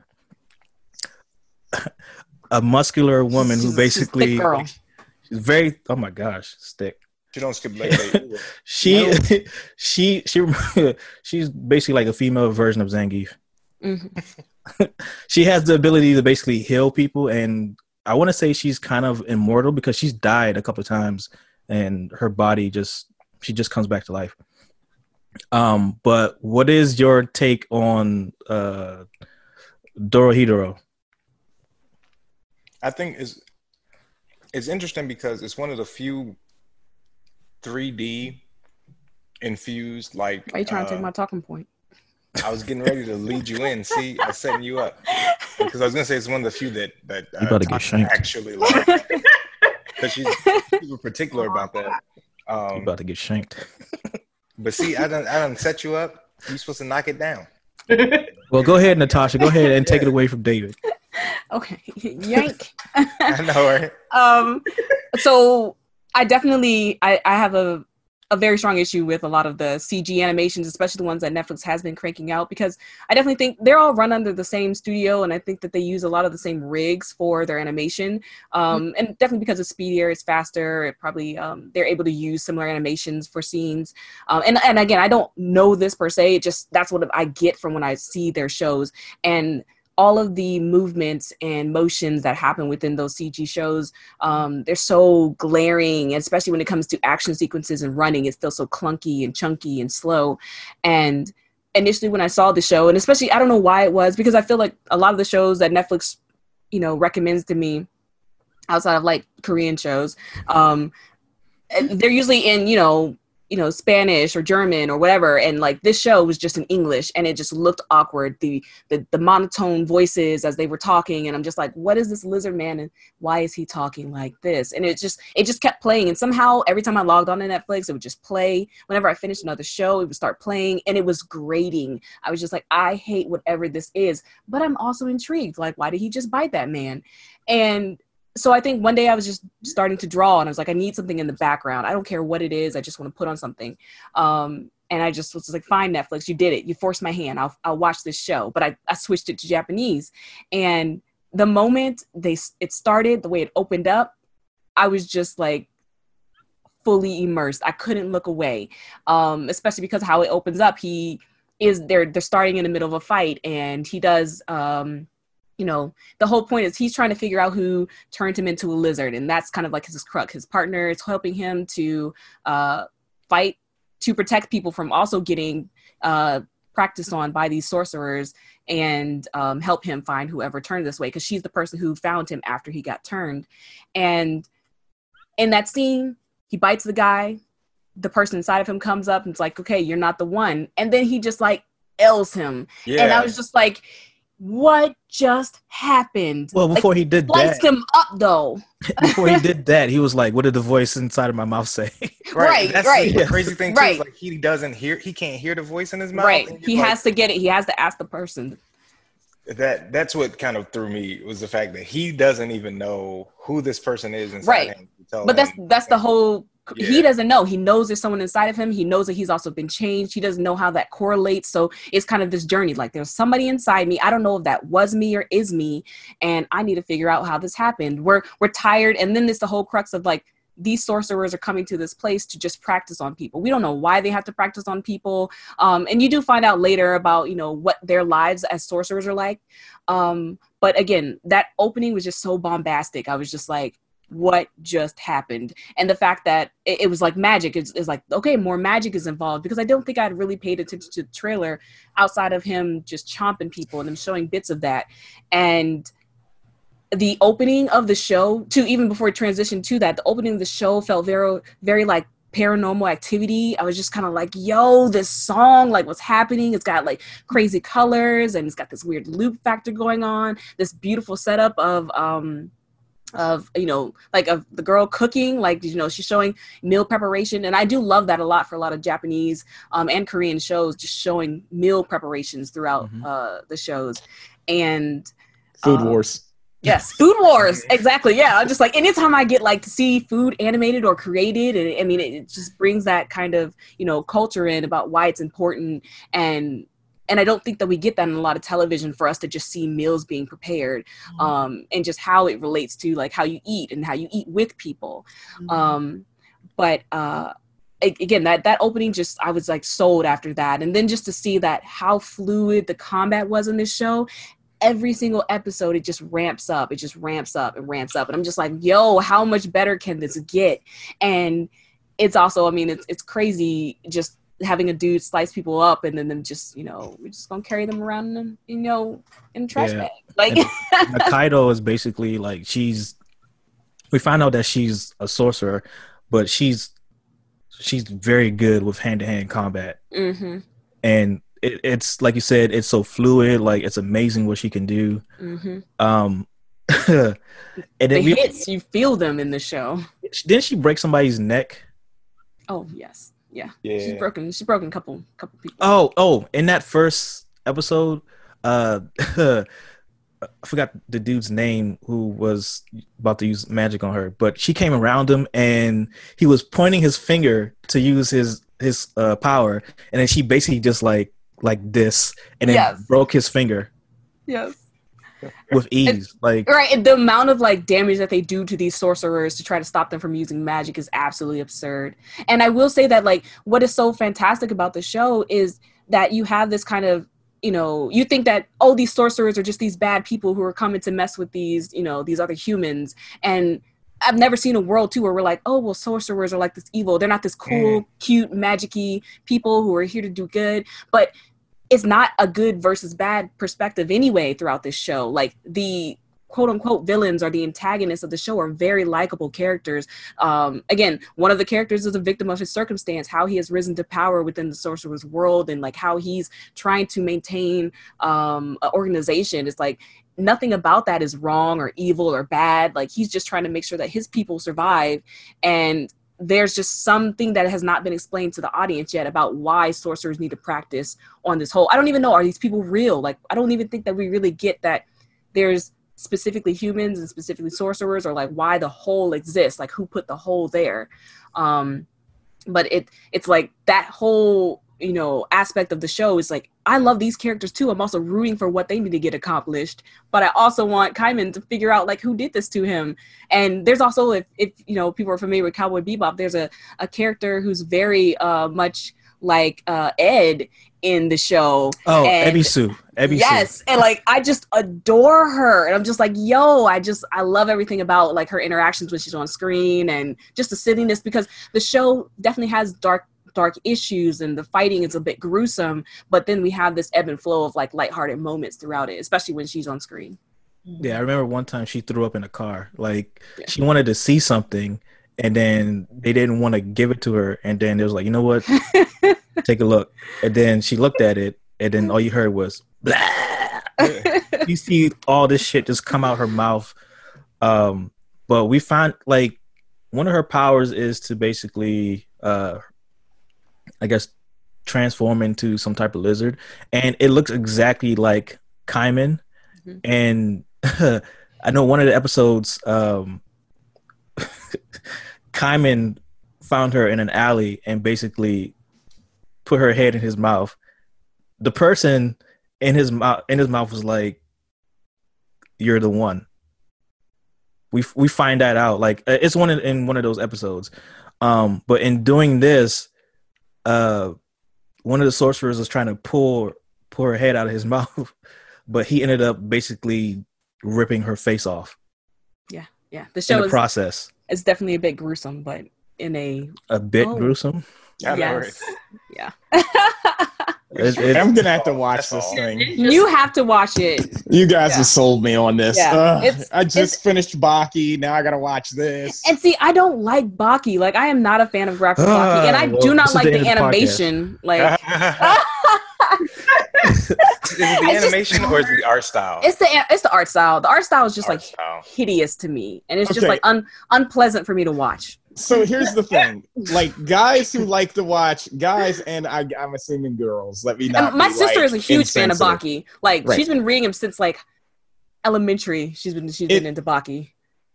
a muscular woman She's who a- she's a basically thick girl. she's very. Oh my gosh, stick. She don't skip leg day. She, she, she, she's basically like a female version of Zangief. hmm she has the ability to basically heal people and i want to say she's kind of immortal because she's died a couple of times and her body just she just comes back to life um but what is your take on uh dorohedoro I think is it's interesting because it's one of the few 3D infused like. Are you trying to uh, take my talking point? I was getting ready to lead you in. See, I was setting you up because I was gonna say it's one of the few that that You about to get Tasha shanked. actually like because she's super particular about that. You Um, about to get shanked but see, I done I done set you up. You're supposed to knock it down. well go ahead natasha go ahead and take it away from david okay, yank. I know, right? um so i definitely i i have a a very strong issue with a lot of the cg animations especially the ones that netflix has been cranking out because i definitely think they're all run under the same studio and i think that they use a lot of the same rigs for their animation. Um and definitely because it's speedier it's faster it probably um they're able to use similar animations for scenes. Um and and again i don't know this per se it just that's what i get from when i see their shows. And all of the movements and motions that happen within those CG shows, um, they're so glaring, especially when it comes to action sequences and running. It's still so clunky and chunky and slow. And initially, when I saw the show, and especially I don't know why it was because I feel like a lot of the shows that Netflix, you know, recommends to me outside of like Korean shows, um, they're usually in you know you know spanish or german or whatever and like this show was just in english and it just looked awkward. The the, the monotone voices as they were talking and i'm just like what is this lizard man and why is he talking like this? And it just it just kept playing and somehow every time i logged on to netflix it would just play. Whenever i finished another show it would start playing and it was grating. I was just like i hate whatever this is. But i'm also intrigued like why did he just bite that man? And so I think one day I was just starting to draw and I was like, I need something in the background. I don't care what it is. I just want to put on something. Um, and I just was like, fine, Netflix, you did it. You forced my hand. I'll, I'll watch this show. But I, I switched it to Japanese. And the moment they it started, the way it opened up, I was just like fully immersed. I couldn't look away, um, especially because of how it opens up. He is they're they're starting in the middle of a fight, and he does um, you know, the whole point is he's trying to figure out who turned him into a lizard, and that's kind of like his crux. His partner is helping him to uh, fight to protect people from also getting uh, practiced on by these sorcerers and um, help him find whoever turned this way because she's the person who found him after he got turned. And in that scene, he bites the guy. The person inside of him comes up and it's like, okay, you're not the one. And then he just like L's him. Yeah. And I was just like, what just happened? Well, before like, he did that, him up though. before he did that, he was like, "What did the voice inside of my mouth say?" right, right. That's right. The crazy thing, too, right? like he doesn't hear, he can't hear the voice in his mouth. Right. He like, has to get it. He has to ask the person. That that's what kind of threw me was the fact that he doesn't even know who this person is inside right. him. But that's that's the whole yeah. he doesn't know. He knows there's someone inside of him. He knows that he's also been changed. He doesn't know how that correlates. So it's kind of this journey. Like there's somebody inside me. I don't know if that was me or is me, and I need to figure out how this happened. We're we're tired, and then there's the whole crux of like these sorcerers are coming to this place to just practice on people. We don't know why they have to practice on people. Um, and you do find out later about, you know, what their lives as sorcerers are like. Um, but again, that opening was just so bombastic. I was just like, what just happened. And the fact that it, it was like magic. Is, like okay more magic is involved because i don't think i'd really paid attention to the trailer outside of him just chomping people and him showing bits of that. And the opening of the show to even before it transitioned to that the opening of the show felt very very like paranormal activity. I was just kind of like yo this song like what's happening? It's got like crazy colors and it's got this weird loop factor going on this beautiful setup of um of you know like of the girl cooking like you know she's showing meal preparation. And i do love that a lot for a lot of japanese um, and korean shows just showing meal preparations throughout mm-hmm. uh, the shows. And food um, wars. yes food wars. Exactly. Yeah. I'm just like anytime i get like to see food animated or created and i mean it, it just brings that kind of you know culture in about why it's important and and i don't think that we get that in a lot of television for us to just see meals being prepared mm-hmm. um, and just how it relates to like how you eat and how you eat with people mm-hmm. um, but uh, again that that opening just i was like sold after that and then just to see that how fluid the combat was in this show every single episode it just ramps up it just ramps up and ramps up and i'm just like yo how much better can this get and it's also i mean it's, it's crazy just having a dude slice people up and then them just you know we're just gonna carry them around in you know in trash yeah. bag like Kaido is basically like she's we find out that she's a sorcerer but she's she's very good with hand-to-hand combat mm-hmm. and it, it's like you said it's so fluid like it's amazing what she can do mm-hmm. um and the we, hits you feel them in the show didn't she break somebody's neck oh yes yeah. Yeah. She's broken. She's broken a couple couple people. Oh, oh, in that first episode, uh I forgot the dude's name who was about to use magic on her, but she came around him and he was pointing his finger to use his his uh, power, and then she basically just like like this, and then yes. broke his finger. Yes with ease. like right, the amount of like damage that they do to these sorcerers to try to stop them from using magic is absolutely absurd. And I will say that like what is so fantastic about the show is that you have this kind of you know you think that oh these sorcerers are just these bad people who are coming to mess with these you know these other humans and I've never seen a world too where we're like, oh well, sorcerers are like this evil. They're not this cool, mm. cute, magicy people who are here to do good. But it's not a good versus bad perspective anyway throughout this show. Like the quote unquote villains or the antagonists of the show are very likable characters. Um, again, one of the characters is a victim of his circumstance, how he has risen to power within the sorcerer's world, and like how he's trying to maintain um, an organization. It's like nothing about that is wrong or evil or bad. Like he's just trying to make sure that his people survive. And there's just something that has not been explained to the audience yet about why sorcerers need to practice on this hole. I don't even know, are these people real? Like, I don't even think that we really get that there's specifically humans and specifically sorcerers or like why the hole exists like who put the hole there um but it it's like that whole you know aspect of the show is like i love these characters too i'm also rooting for what they need to get accomplished but i also want Kaiman to figure out like who did this to him and there's also if, if you know people are familiar with cowboy bebop there's a, a character who's very uh much like uh ed in the show. Oh, and, Ebisu. Ebisu. Yes, and like I just adore her, and I'm just like, yo, I just I love everything about like her interactions when she's on screen, and just the silliness because the show definitely has dark dark issues and the fighting is a bit gruesome but then we have this ebb and flow of like lighthearted moments throughout it especially when she's on screen. Yeah i remember one time she threw up in a car. Like yeah. she wanted to see something and then they didn't want to give it to her and then it was like you know what? Take a look. And then she looked at it and then all you heard was blah. You see all this shit just come out her mouth. Um but we find like one of her powers is to basically uh i guess transform into some type of lizard and it looks exactly like Kaiman mm-hmm. and I know one of the episodes um Kaiman found her in an alley and basically put her head in his mouth. The person in his mouth in his mouth was like, "You're the one." We we find that out like uh, it's one in, in one of those episodes. Um, but in doing this, uh, one of the sorcerers was trying to pull pull her head out of his mouth, but he ended up basically ripping her face off. Yeah, yeah. The show in the is, process it's definitely a bit gruesome, but in a a bit oh, gruesome. Yeah, yes. yeah. It, it, I'm gonna have to oh, watch this thing. You have to watch it. You guys yeah. have sold me on this. Yeah. I just finished Baki. Now I gotta watch this. And see, I don't like Baki. Like I am not a fan of Baki, and I well, do not like the, the animation. Like is it the animation just, or is it the art style? It's the it's the art style. The art style is just art like style. hideous to me, and it's okay. just like un, unpleasant for me to watch. So here's the thing: like guys who like to watch guys, and I, am assuming girls. Let me know. My sister like, is a huge fan of Baki. Like right. she's been reading him since like elementary. She's been she's it, been into Baki.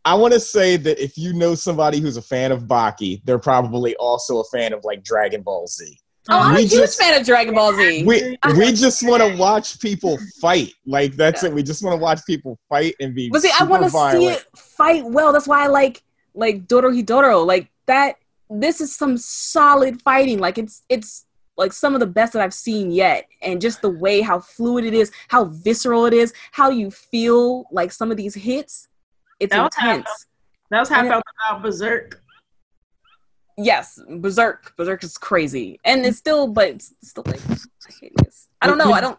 I want to say that if you know somebody who's a fan of Baki, they're probably also a fan of like Dragon Ball Z. Oh, I'm we a huge just, fan of Dragon Ball Z. We we just want to watch people fight. Like that's yeah. it. We just want to watch people fight and be. But see, I want to see it fight well. That's why I like like Dorohedoro. Like that. This is some solid fighting. Like it's it's like some of the best that I've seen yet. And just the way how fluid it is, how visceral it is, how you feel like some of these hits. It's that intense. Was how, that was how I felt about Berserk yes, Berserk. Berserk is crazy, and it's still, but it's still like I. I don't know. I don't.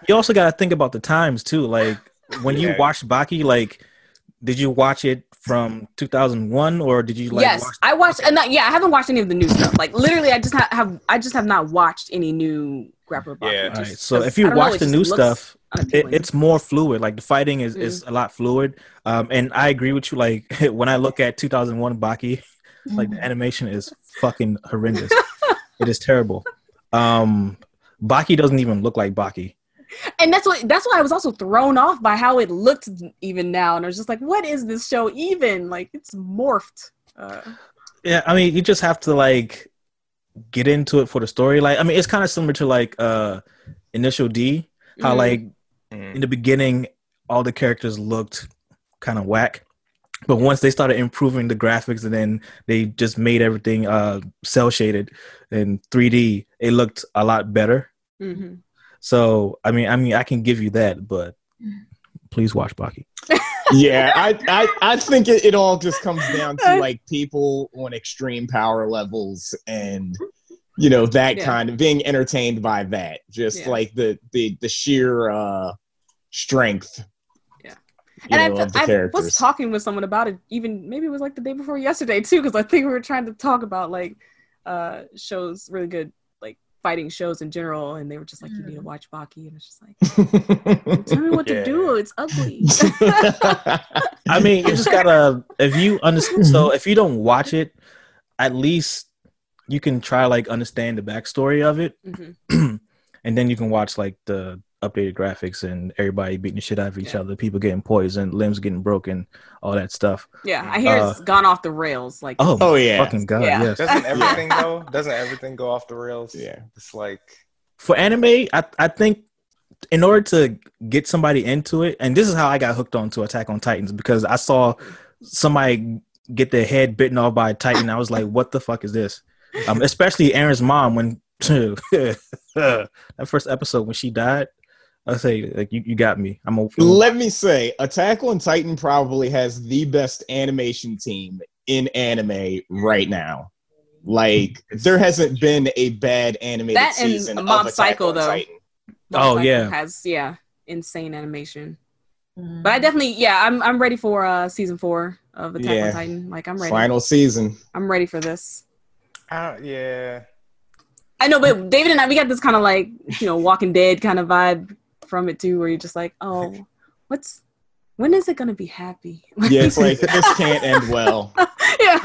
you also got to think about the times too. Like when you yeah. watched Baki, like did you watch it from 2001 or did you like? Yes, watch- I watched. And yeah, I haven't watched any of the new stuff. Like literally, I just ha- have. I just have not watched any new Grappler Baki. Yeah. Right. So if you watch know, the new stuff. It, it's more fluid. Like the fighting is, mm. is a lot fluid. Um, and I agree with you. Like when I look at 2001 Baki, like the animation is fucking horrendous. it is terrible. Um, Baki doesn't even look like Baki. And that's what that's why I was also thrown off by how it looked even now, and I was just like, "What is this show even? Like, it's morphed." Uh, yeah, I mean, you just have to like get into it for the story. Like, I mean, it's kind of similar to like uh Initial D, how mm. like mm. in the beginning all the characters looked kind of whack, but once they started improving the graphics and then they just made everything uh cel shaded and 3d it looked a lot better mm-hmm. So I mean, I mean, I can give you that, but please watch Baki. yeah, I, I, I think it, it all just comes down to like people on extreme power levels and you know that Yeah. kind of being entertained by that. Just Yeah. like the the the sheer uh strength. Yeah. you and know, I, of the I was talking with someone about it. Even maybe it was like the day before yesterday too, because I think we were trying to talk about like uh shows, really good like fighting shows in general, and they were just like, "You need to watch Baki," and it's just like, "Tell me what Yeah. to do. It's ugly." I mean, you just gotta if you understand. So if you don't watch it, at least you can try like understand the backstory of it, Mhm. and then you can watch like the updated graphics and everybody beating the shit out of each Yeah. other, people getting poisoned, limbs getting broken, all that stuff. Yeah, I hear Uh, it's gone off the rails. Like, Oh, Oh, yeah. fucking god, Yeah. yes. Doesn't everything go? Doesn't everything go off the rails? yeah. It's like for anime, I I think in order to get somebody into it, and this is how I got hooked on to Attack on Titans because I saw somebody get their head bitten off by a Titan. I was like, "What the fuck is this?" Um, especially Eren's mom when that first episode when she died. I say, like, you, you got me. I'm a, Let me say, Attack on Titan probably has the best animation team in anime right now. Like there hasn't been a bad animated That and season of Mob Attack Psycho, on though. Titan. Oh, Mob yeah. Has yeah insane animation. Mm. But I definitely yeah, I'm I'm ready for uh season four of Attack Yeah. on Titan. Like I'm ready. Final season. I'm ready for this. uh, yeah. I know, but David and I we got this kind of like you know Walking Dead kind of vibe from it too, where you're just like, oh, what's when is it gonna be happy? Yeah, it's like this can't end well. yeah.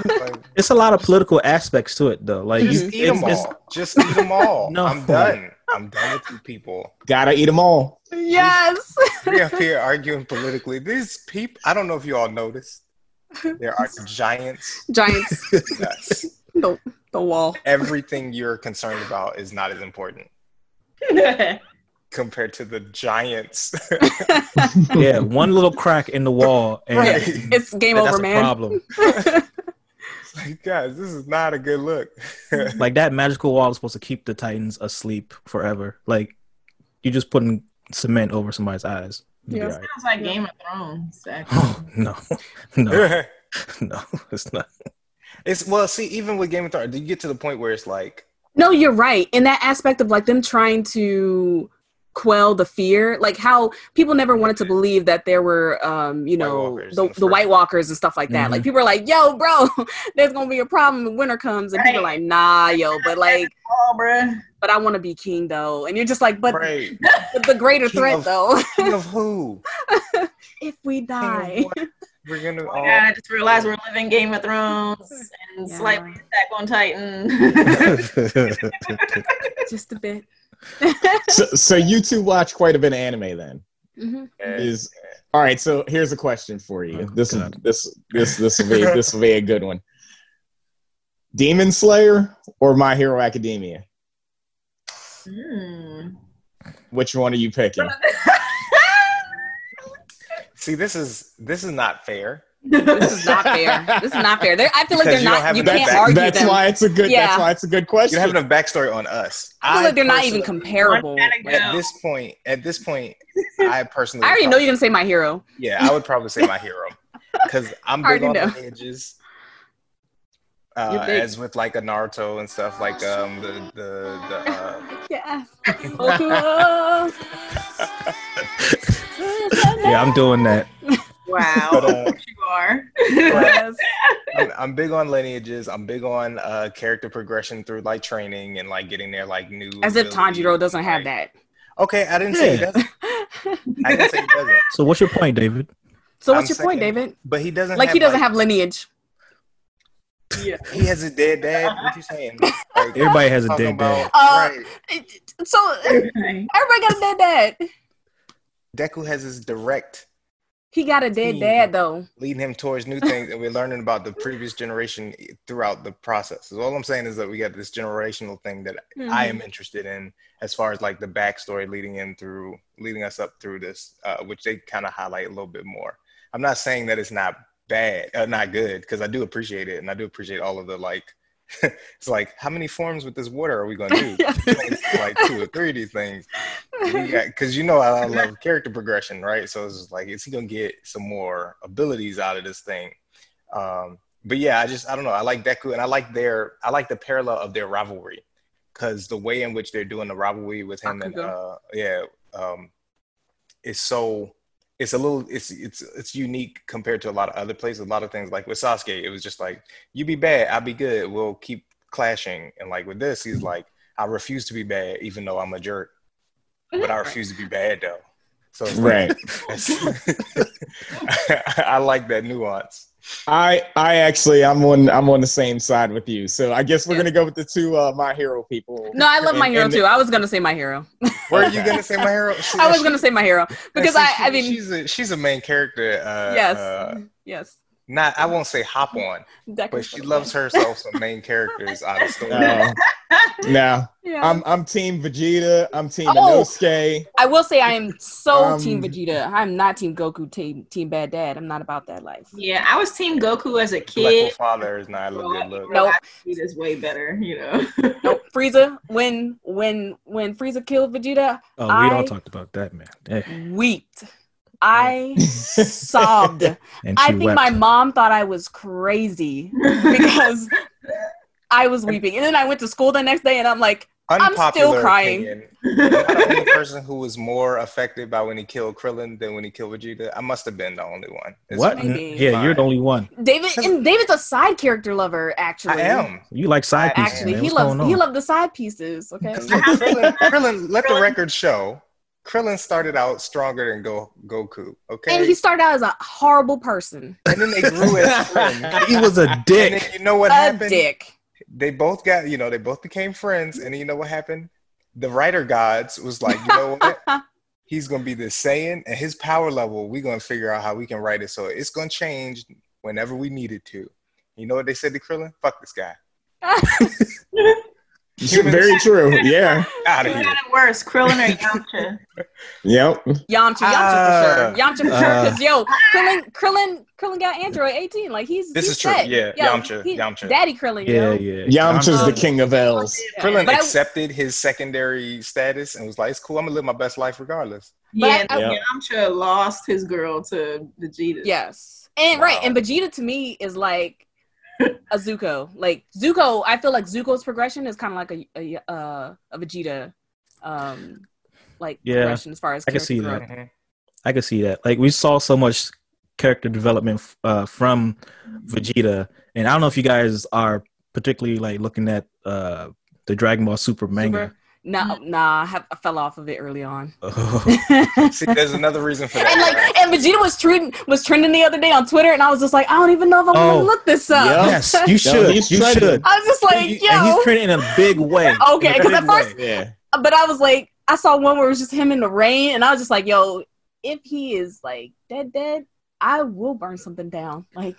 It's a lot of political aspects to it, though. Like, just you, eat them it's- it's- all. Just eat them all. No. I'm done. I'm done with you people. Gotta eat them all. Yes. We're up here arguing politically. These people, I don't know if you all noticed. There are giants. Giants. Yes. the the wall. Everything you're concerned about is not as important compared to the giants. yeah, one little crack in the wall, and Right. It's game that's over, a man. problem. Like, guys, this is not a good look. like that magical wall is supposed to keep the titans asleep forever. Like you just putting cement over somebody's eyes. Yeah. all right. Sounds like Game of Thrones. Actually. Oh no, no, no! It's not. it's well, see, even with Game of Thrones, do you get to the point where it's like, No, you're right. In that aspect of like them trying to quell the fear, like how people never wanted to believe that there were, um, you know, Walkers the, the the White Walkers and stuff like that. Mhm. Like people are like, "Yo, bro, there's gonna be a problem when winter comes," and people are like, "Nah, yo," but like, Oh, but I want to be king though, and you're just like, "But, right, but the greater King threat of- though, king of who? if we die." what? We're gonna Oh all. my God, I just realized we're living Game of Thrones and Yeah. slightly Attack on Titan. Just a bit. So, so you two watch quite a bit of anime then. Mhm. Is all right. So here's a question for you. Oh, this is this this this will be this will be a good one. Demon Slayer or My Hero Academia? Hmm. Which one are you picking? See, this is this is not fair. This is not fair. This is not fair. They're, I feel like Because they're you don't You can't back- argue that's them. why it's a good. Yeah. That's why it's a good question. don't have enough backstory on us. I feel like they're not even comparable. Gotta Like, go. At this point, at this point, I personally. I already know you're gonna say my hero. Yeah, I would probably say my hero because I'm I big on know. lineages. You're Uh, as with like a Naruto and stuff, like um the the, the uh, Yeah. Yeah, I'm doing that. Wow. But, uh, you are. Yes. I'm, I'm big on lineages. I'm big on uh character progression through like training and like getting their like new. As if abilities, Tanjiro doesn't have like- that. Okay, I didn't say he doesn't. I didn't say he doesn't, So, what's your point, David? So what's I'm your point, David? but he doesn't. Like have, he doesn't have lineage. yeah. He has a dead dad. What you saying? Like, Everybody has a dead about- dad. Uh, right. So everybody got a dead dad. Deku has his direct He got a dead dad though. leading him towards new things, and we're learning about the previous generation throughout the process. So all I'm saying is that we got this generational thing that I Mm-hmm. am interested in, as far as like the backstory leading in through, leading us up through this, uh, which they kind of highlight a little bit more. I'm not saying that it's not bad, uh, not good, because I do appreciate it, and I do appreciate all of the like. it's like how many forms with this water are we going to do? Yeah. Like two or three of these things. because you know I love character progression, right? So it's just like, is he gonna get some more abilities out of this thing? Um, but yeah, I just I don't know. I like Deku, and I like their I like the parallel of their rivalry because the way in which they're doing the rivalry with him and uh, yeah, um, is so it's a little it's it's it's unique compared to a lot of other places. A lot of things like with Sasuke, it was just like you be bad, I'll be good. We'll keep clashing, and like with this, he's like I refuse to be bad, even though I'm a jerk, but I refuse to be bad though. So it's Right. like, I like that nuance. I I actually I'm on I'm on the same side with you. So I guess we're Yeah. gonna go with the two uh, my hero people. No, I love my hero and- too. I was gonna say my hero. Were you gonna say my hero? She- I was she- gonna say my hero because see, I, I mean, she's a she's a main character. Uh, yes, uh, yes. Not I won't say hop on, Deku's but she loves herself some main characters out of story. Uh, now Yeah. I'm I'm Team Vegeta. I'm Team Oh! Inosuke. I will say I am so Um, Team Vegeta. I'm not Team Goku. Team Team Bad Dad. I'm not about that life. Yeah, I was Team Goku as a kid. Like kid. father is not a good look. Nope. He is way better, you know. Nope. Frieza. When when when Frieza killed Vegeta, Oh, we I- all talked about that, man. Eh, weeped. I sobbed. And I think wept. my mom thought I was crazy because I was weeping. And then I went to school the next day and I'm like, I'm still crying. opinion. Am the only person who was more affected by when he killed Krillin than when he killed Vegeta? I must have been the only one. It's what? Maybe. Yeah, you're the only one. David and David's a side character lover, actually. I am. You like side pieces, Actually, man. he What's loves he loved the side pieces. Okay. Krillin, Krillin, let the record show. Krillin started out stronger than Go, Goku. Okay, And he started out as a horrible person. and then they grew as friends. he was a dick. And dick. then you know what a happened? dick. They both got, you know, they both became friends, and you know what happened? The writer gods was like, you know what? He's gonna be the Saiyan, and his power level, we're gonna figure out how we can write it so it's gonna change whenever we need it to. You know what they said to Krillin? Fuck this guy. Very true. Yeah. Out of here. got it worse, Krillin or Yamcha? Yep. Yamcha, Yamcha Ah. for sure. Yamcha for sure. Uh. Because yo, Krillin, Krillin, Krillin got Android 18. Like he's This he's is true. set. Yeah, Yo, Yamcha, he- Yamcha. Daddy Krillin. Yeah, yo. yeah. Yamcha's the Um, king of L's. Krillin But I- accepted his secondary status and was like, "It's cool. I'm gonna live my best life regardless." But yeah, I- Yeah. Yamcha lost his girl to Vegeta. Yes. And right, and Vegeta to me is like a Zuko. Like Zuko, I feel like Zuko's progression is kind of like a a, uh, a Vegeta, um, like Yeah, progression as far as I can see character that. growth. I can see that. Like we saw so much character development uh, from Vegeta, and I don't know if you guys are particularly like looking at uh, the Dragon Ball Super manga. Super. Nah, mm-hmm. nah, I, have, I fell off of it early on. Oh. See, there's another reason for that. and like, right? and Vegeta was trending was trending the other day on Twitter, and I was just like, I don't even know if I'm Oh, gonna look this up. yeah. yes, you should. he's you should. I was just like, and he's trending in a big way. Okay, because at first- way. Yeah. but I was like, I saw one where it was just him in the rain, and I was just like, yo, if he is like dead, dead, I will burn something down. Like,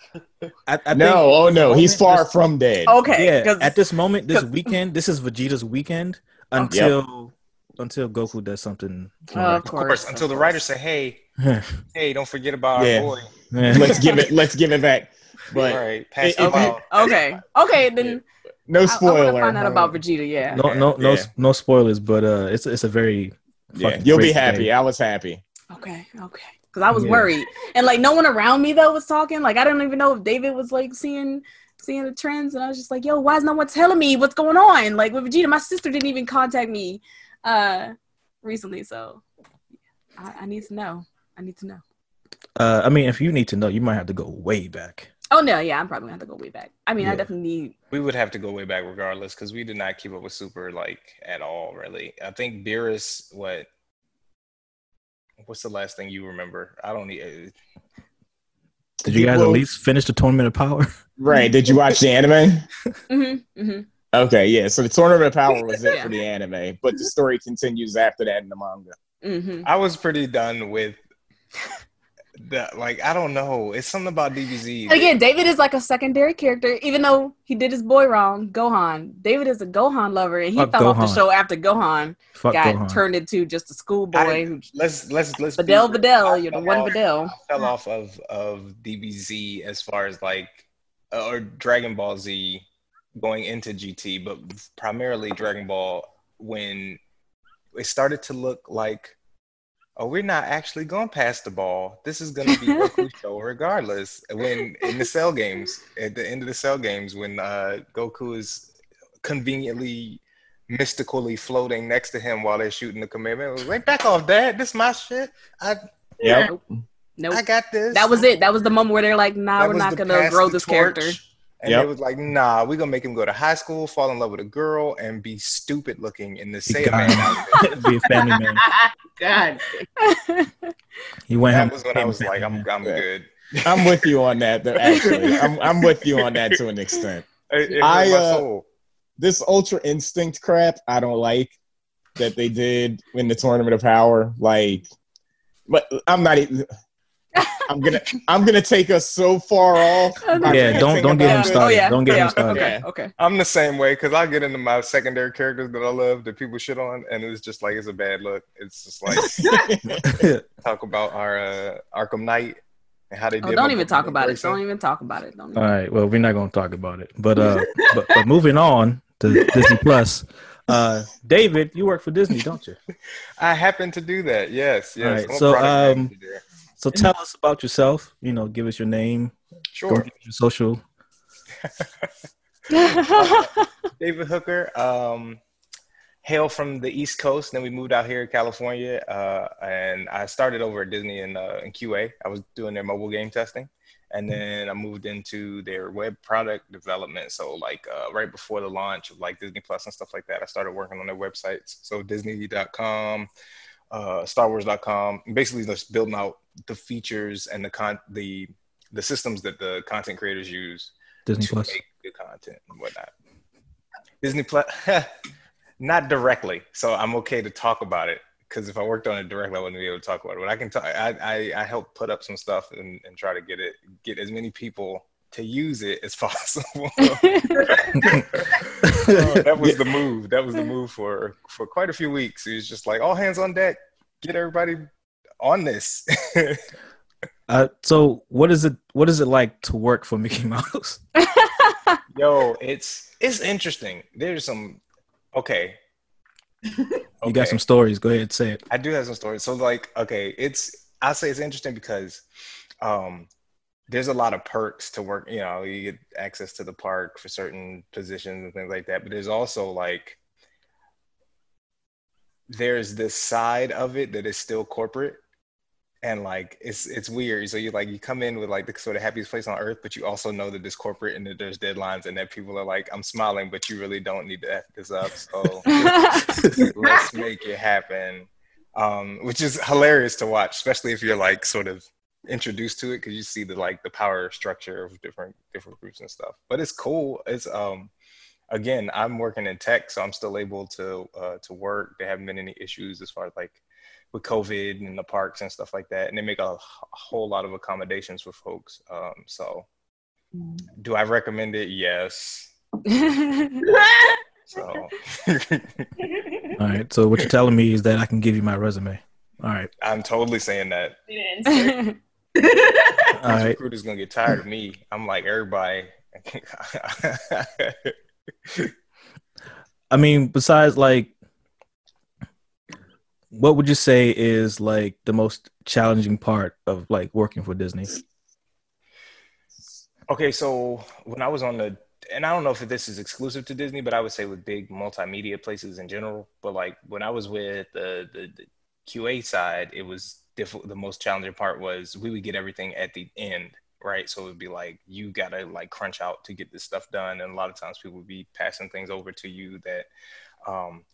I, I No, think- oh no, he's far this- from dead. okay, yeah. 'cause- At this moment, this weekend, this is Vegeta's weekend until until Goku does something. Uh, of of course, course, of until the course. writers say, "Hey, hey, don't forget about Yeah. our boy." Let's give it. Let's give it back. But All right, pass It- the it- okay, okay, then no I, I spoiler. want to find out about Vegeta. Yeah. no, no, no, Yeah. no spoilers, but uh, it's it's a very Yeah, you'll be happy. day. I was happy. Okay, okay. Because I was Yeah. worried, and like no one around me though was talking. Like I don't even know if David was like seeing seeing the trends, and I was just like, "Yo, why is no one telling me what's going on?" Like with Vegeta, my sister didn't even contact me uh recently, so I, I need to know. I need to know. Uh, I mean, if you need to know, you might have to go way back. Oh no, yeah, I'm probably gonna have to go way back. I mean, I definitely need. We would have to go way back regardless because we did not keep up with Super like at all, really. I think Beerus, what? What's the last thing you remember? I don't need. Did you guys Well- at least finish the tournament of power? Right? Did you watch the anime? Mm-hmm, mm-hmm. Okay, yeah. So the tournament of power was it Yeah. for the anime, but the story continues after that in the manga. Mm-hmm. I was pretty done with the like. I don't know. It's something about DBZ. Again, David is like a secondary character, even though he did his boy wrong, Gohan. David is a Gohan lover, and he Fuck fell off the show after Gohan Fuck got Gohan. turned into just a schoolboy who let's let's let's. be Videl. Videl, you're the one off- Videl. I fell off of of DBZ as far as like uh, or Dragon Ball Z going into GT, but primarily Dragon Ball when it started to look like, oh, we're not actually going to pass the ball. This is going to be Goku's show regardless. When in the cell games, at the end of the cell games, when uh, Goku is conveniently mystically floating next to him while they're shooting the Kamehameha. was like, back off, Dad. This is my shit. I Yep. Nope. I got this. That was it. That was the moment where they're like, "Nah, That we're not gonna grow this torch. character." And Yep. it was like, nah, we're gonna make him go to high school, fall in love with a girl, and be stupid looking in the same Saiyan Man. Be a family man. God. He went home. That was when I was like, I'm, I'm Yeah. good. I'm with you on that. Though, actually, I'm I'm with you on that to an extent. It, it I, my uh. This Ultra Instinct crap, I don't like that they did in the Tournament of Power. Like, but I'm not. even I'm gonna I'm gonna take us so far off. Yeah, don't don't get him started. Oh yeah. Don't get yeah. him started. Okay. Okay. I'm the same way because I get into my secondary characters that I love that people shit on, and it's just like it's a bad look. It's just like talk about our uh, Arkham Knight and how they Oh, did. don't even talk with about it. Don't even talk about it. Don't. All Even. right. Well, we're not going to talk about it. But uh, but, but moving on to Disney Plus. Uh, David, you work for Disney, don't you? I happen to do that. Yes, yes. Alright, I'm so, um, manager there. So tell us about yourself. You know, give us your name, sure. your social. David Hooker. Um, hail from the East Coast. Then we moved out here in California, uh, and I started over at Disney in, uh, in QA. I was doing their mobile game testing, and then I moved into their web product development. So like uh, right before the launch of like Disney Plus and stuff like that, I started working on their websites. So Disney.com, uh, StarWars.com, basically just building out the features and the con the the systems that the content creators use Disney to Plus. make good content and whatnot. Disney Plus, not directly, so I'm okay to talk about it. Because if I worked on it directly, I wouldn't be able to talk about it. But I can talk. I I, I help put up some stuff and, and try to get it get as many people to use it as possible. That was the move. That was the move for for quite a few weeks. It was just like all hands on deck. Get everybody on this. Uh, so what is it? What is it like to work for Mickey Mouse? Yo, it's it's interesting. There's some okay. You got some stories. Go ahead, and say it. I do have some stories. So like, okay, it's I'll say it's interesting because um there's a lot of perks to work, you know, you get access to the park for certain positions and things like that. But there's also like there's this side of it that is still corporate and like it's it's weird so you like you come in with like the sort of happiest place on earth but you also know that it's corporate and that there's deadlines and that people are like i'm smiling but you really don't need to f this up so let's make it happen um which is hilarious to watch especially if you're like sort of introduced to it because you see the like the power structure of different different groups and stuff. But it's cool. It's um again i'm working in tech so i'm still able to uh to work. There haven't been any issues as far as like with covid and the parks and stuff like that and they make a whole lot of accommodations for folks um so. Do i recommend it? Yes. So. All right. So what you're telling me is that I can give you my resume. All right. i'm totally saying that. All These right. recruiters gonna get tired of me. I'm like everybody. I mean, besides like, what would you say is like the most challenging part of like working for Disney? okay, so when I was on the, and I don't know if this is exclusive to Disney, but I would say with big multimedia places in general. But like when I was with the the, the QA side, it was the most challenging part was we would get everything at the end. Right. So it would be like, you got to like crunch out to get this stuff done. And a lot of times people would be passing things over to you that, um,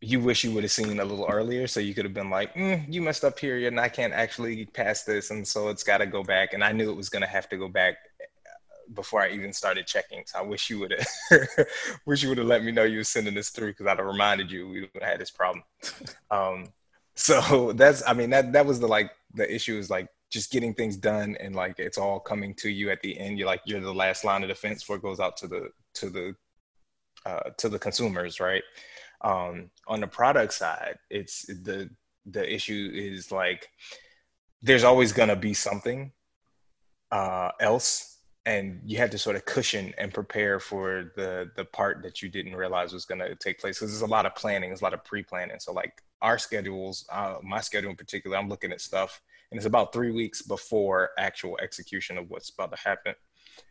you wish you would have seen a little earlier so you could have been like mm, you messed up here and i can't actually pass this and so it's got to go back and i knew it was going to have to go back uh, before i even started checking so i wish you would have wish you would have let me know you were sending this through because i'd have reminded you we had this problem um, so that's i mean that that was the like the issue is like just getting things done and like it's all coming to you at the end. You're like you're the last line of defense before it goes out to the to the uh, to the consumers right? Um, on the product side it's the the issue is like there's always going to be something uh, else and you have to sort of cushion and prepare for the the part that you didn't realize was going to take place because there's a lot of planning there's a lot of pre-planning. So like our schedules, uh, my schedule in particular, I'm looking at stuff, and it's about three weeks before actual execution of what's about to happen.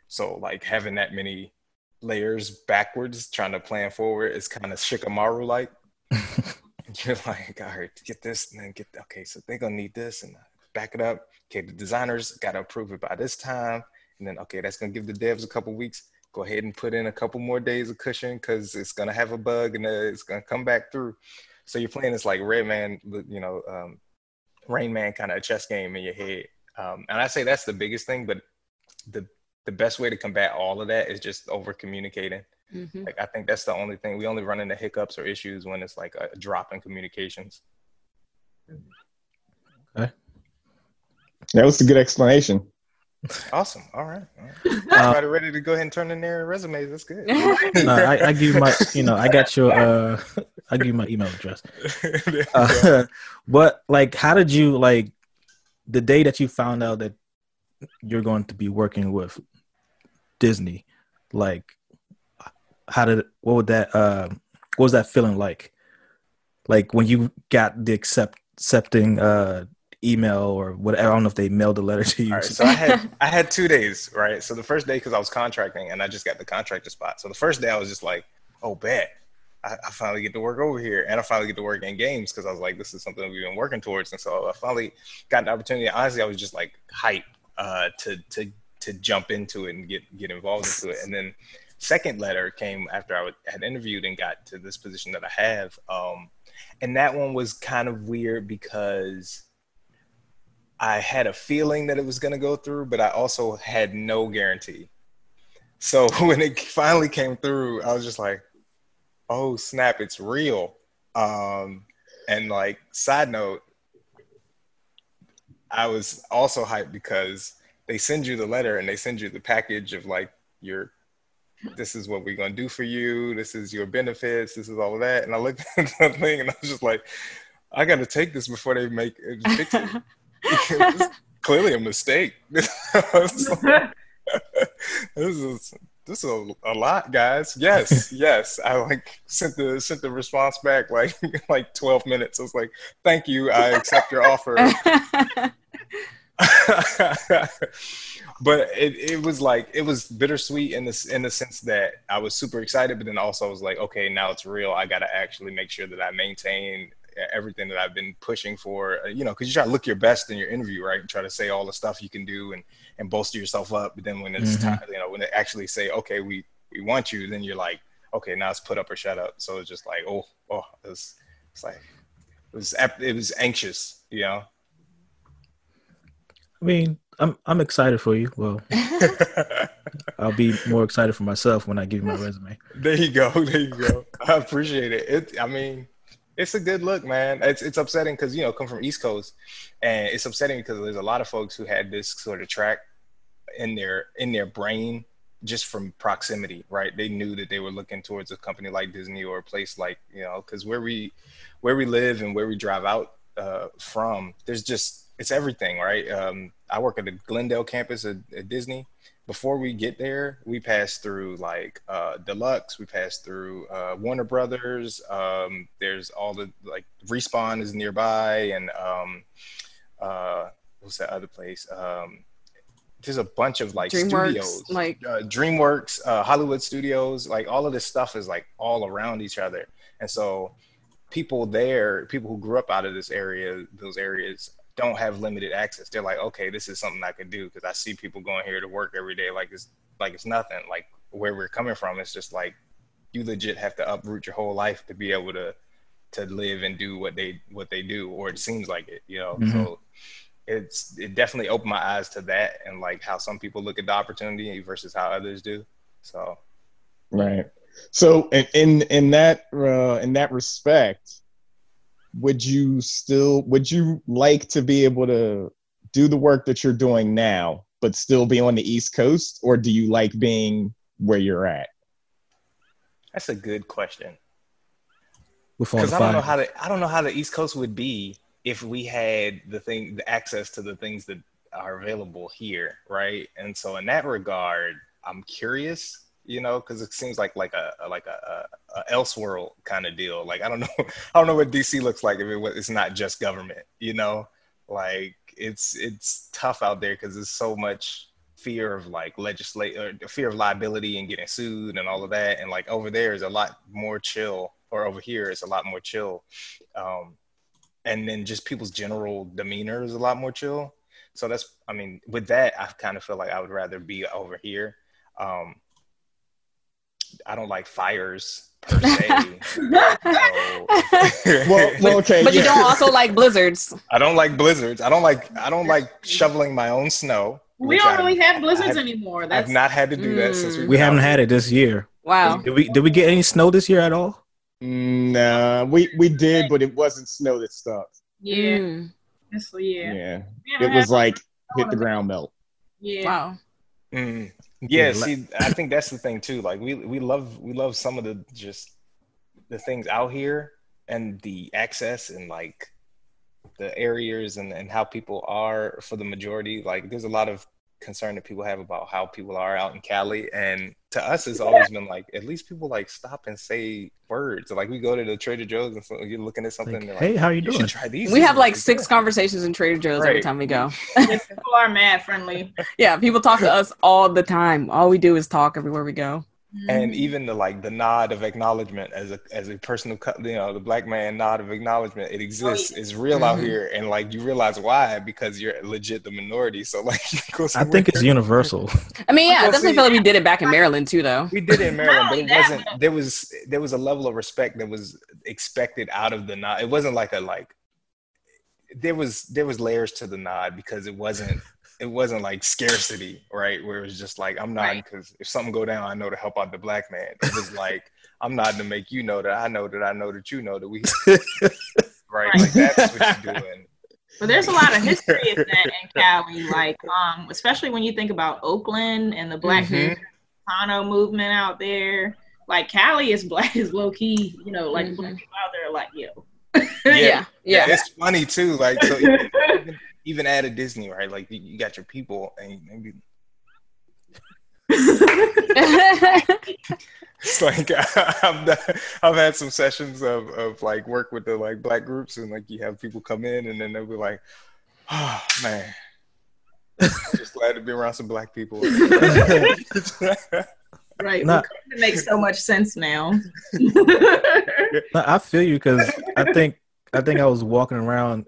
So like having that many layers backwards, trying to plan forward, is kind of shikamaru like. You're like, all right, get this, and then get okay. So they're gonna need this, and back it up. Okay, the designers got to approve it by this time, and then okay, that's gonna give the devs a couple weeks. Go ahead and put in a couple more days of cushion because it's gonna have a bug and uh, it's gonna come back through. So you're playing this like Red Man, you know, um, Rain Man kind of a chess game in your head. Um, and I say that's the biggest thing, but the the best way to combat all of that is just over communicating. Mm-hmm. Like I think that's the only thing. We only run into hiccups or issues when it's like a drop in communications. Okay. That was a good explanation. Awesome. All right. All right. Uh, Everybody ready to go ahead and turn in their resumes. That's good. no, I, I give you my, you know, I got your, uh, I give you my email address. Uh, but like, how did you like the day that you found out that you're going to be working with Disney? Like, how did what would that uh, what was that feeling like? Like when you got the accept accepting uh email or whatever. I don't know if they mailed a letter to you. so I had I had two days, right? So the first day because I was contracting and I just got the contractor spot. So the first day I was just like, oh, bet. I, I finally get to work over here, and I finally get to work in games because I was like, this is something we've been working towards, and so I finally got the opportunity. Honestly, I was just like hyped uh, to to to jump into it and get get involved into it, and then second letter came after I had interviewed and got to this position that I have. Um, and that one was kind of weird because I had a feeling that it was going to go through, but I also had no guarantee. So when it finally came through, I was just like, oh snap, it's real. Um, and like, side note, I was also hyped because they send you the letter and they send you the package of like your this is what we're gonna do for you, this is your benefits, this is all of that. And I looked at the thing and I was just like, I gotta take this before they make fix it. clearly a mistake. this is this is a, a, lot, guys. Yes, yes. I like sent the sent the response back like like twelve minutes. I was like, "Thank you, I accept your offer." but it, it was like it was bittersweet in this in the sense that I was super excited, but then also I was like, okay, now it's real. I got to actually make sure that I maintain everything that I've been pushing for, uh, you know, because you try to look your best in your interview, right? And try to say all the stuff you can do and and bolster yourself up. But then when it's mm-hmm. time, you know, when they actually say, okay, we we want you, then you're like, okay, now it's put up or shut up. So it's just like, oh, oh, it's it's like it was it was anxious, you know. I mean, I'm I'm excited for you. Well, I'll be more excited for myself when I give you my resume. There you go. There you go. I appreciate it. It. I mean, it's a good look, man. It's it's upsetting because you know come from East Coast, and it's upsetting because there's a lot of folks who had this sort of track in their in their brain just from proximity, right? They knew that they were looking towards a company like Disney or a place like you know because where we where we live and where we drive out uh, from, there's just it's everything, right? Um, I work at the Glendale campus at, at Disney before we get there, we pass through like uh, Deluxe, we pass through uh, Warner Brothers. Um, there's all the like Respawn is nearby, and um, uh, what's that other place? Um, there's a bunch of like DreamWorks, studios, like uh, DreamWorks, uh, Hollywood Studios. Like all of this stuff is like all around each other, and so people there, people who grew up out of this area, those areas don't have limited access. They're like, okay, this is something I could do because I see people going here to work every day like it's like it's nothing. Like where we're coming from, it's just like you legit have to uproot your whole life to be able to to live and do what they what they do, or it seems like it, you know. Mm-hmm. So it's it definitely opened my eyes to that and like how some people look at the opportunity versus how others do. So right. So in in, in that uh, in that respect, would you still would you like to be able to do the work that you're doing now but still be on the east coast? Or do you like being where you're at? That's a good question. Because i don't know how the i don't know how the east coast would be if we had the thing the access to the things that are available here right? And so in that regard i'm curious you know, because it seems like like a, like a, a, a elseworld kind of deal. Like I don't know, I don't know what DC looks like if it, it's not just government, you know. Like it's it's tough out there because there's so much fear of like legislate or fear of liability and getting sued and all of that. And like over there is a lot more chill, or over here is a lot more chill. Um, and then just people's general demeanor is a lot more chill. So that's, I mean, with that, I kind of feel like I would rather be over here. Um, I don't like fires per se. So- Well, well okay. but you don't also like blizzards. I don't like blizzards. I don't like I don't like shoveling my own snow. We don't I- really have blizzards I've- anymore. I've not had to do that since Mm. we've We been haven't out had it this year. Wow. Did we did we get any snow this year at all? Nah, we we did, but it wasn't snow that stuck. yeah. Mm. That's, yeah. Yeah, it was like hit the ground melt. Yeah. Wow. Mm. Yeah, see, I think that's the thing too. Like we we love we love some of the just the things out here and the access and like the areas and, and how people are for the majority. Like there's a lot of concern that people have about how people are out in Cali. And to us it's always been like at least people like stop and say words. Like we go to the Trader Joe's and so you're looking at something Like, and they're hey, like, how you you doing? should try these. We These have like six good." conversations in Trader Joe's every time we go. people are mad friendly. Yeah, people talk to us all the time. All we do is talk everywhere we go. And Mhm. even the like the nod of acknowledgement as a as a person of co- you know the black man nod of acknowledgement it exists it's real out Mhm. here and like you realize why because you're legit the minority so like I think it's universal. I mean, yeah, I definitely see- feel like we did it back in Maryland too, though. we did it in Maryland but it that, wasn't but- there was there was a level of respect that was expected out of the nod it wasn't like a like there was there was layers to the nod because it wasn't it wasn't like scarcity, right? Where it was just like I'm nodding Right. because if something go down, I know to help out the black man. It was like I'm nodding to make you know that I know that I know that you know that we right. Like that's what you're doing. But there's a lot of history in that in Cali, like um, especially when you think about Oakland and the Black Mhm. Movement out there. Like Cali is black is low key, you know, like Mhm. black people out there are like, yo. Yeah, yeah. It's funny too. Like so even, even at a Disney, right? Like you, you got your people and maybe it's like I've done, I've had some sessions of, of like work with the like black groups and like you have people come in and then they'll be like, oh man, just glad to be around some black people. right. Nah. It makes so much sense now. No, I feel you because I think I think I was walking around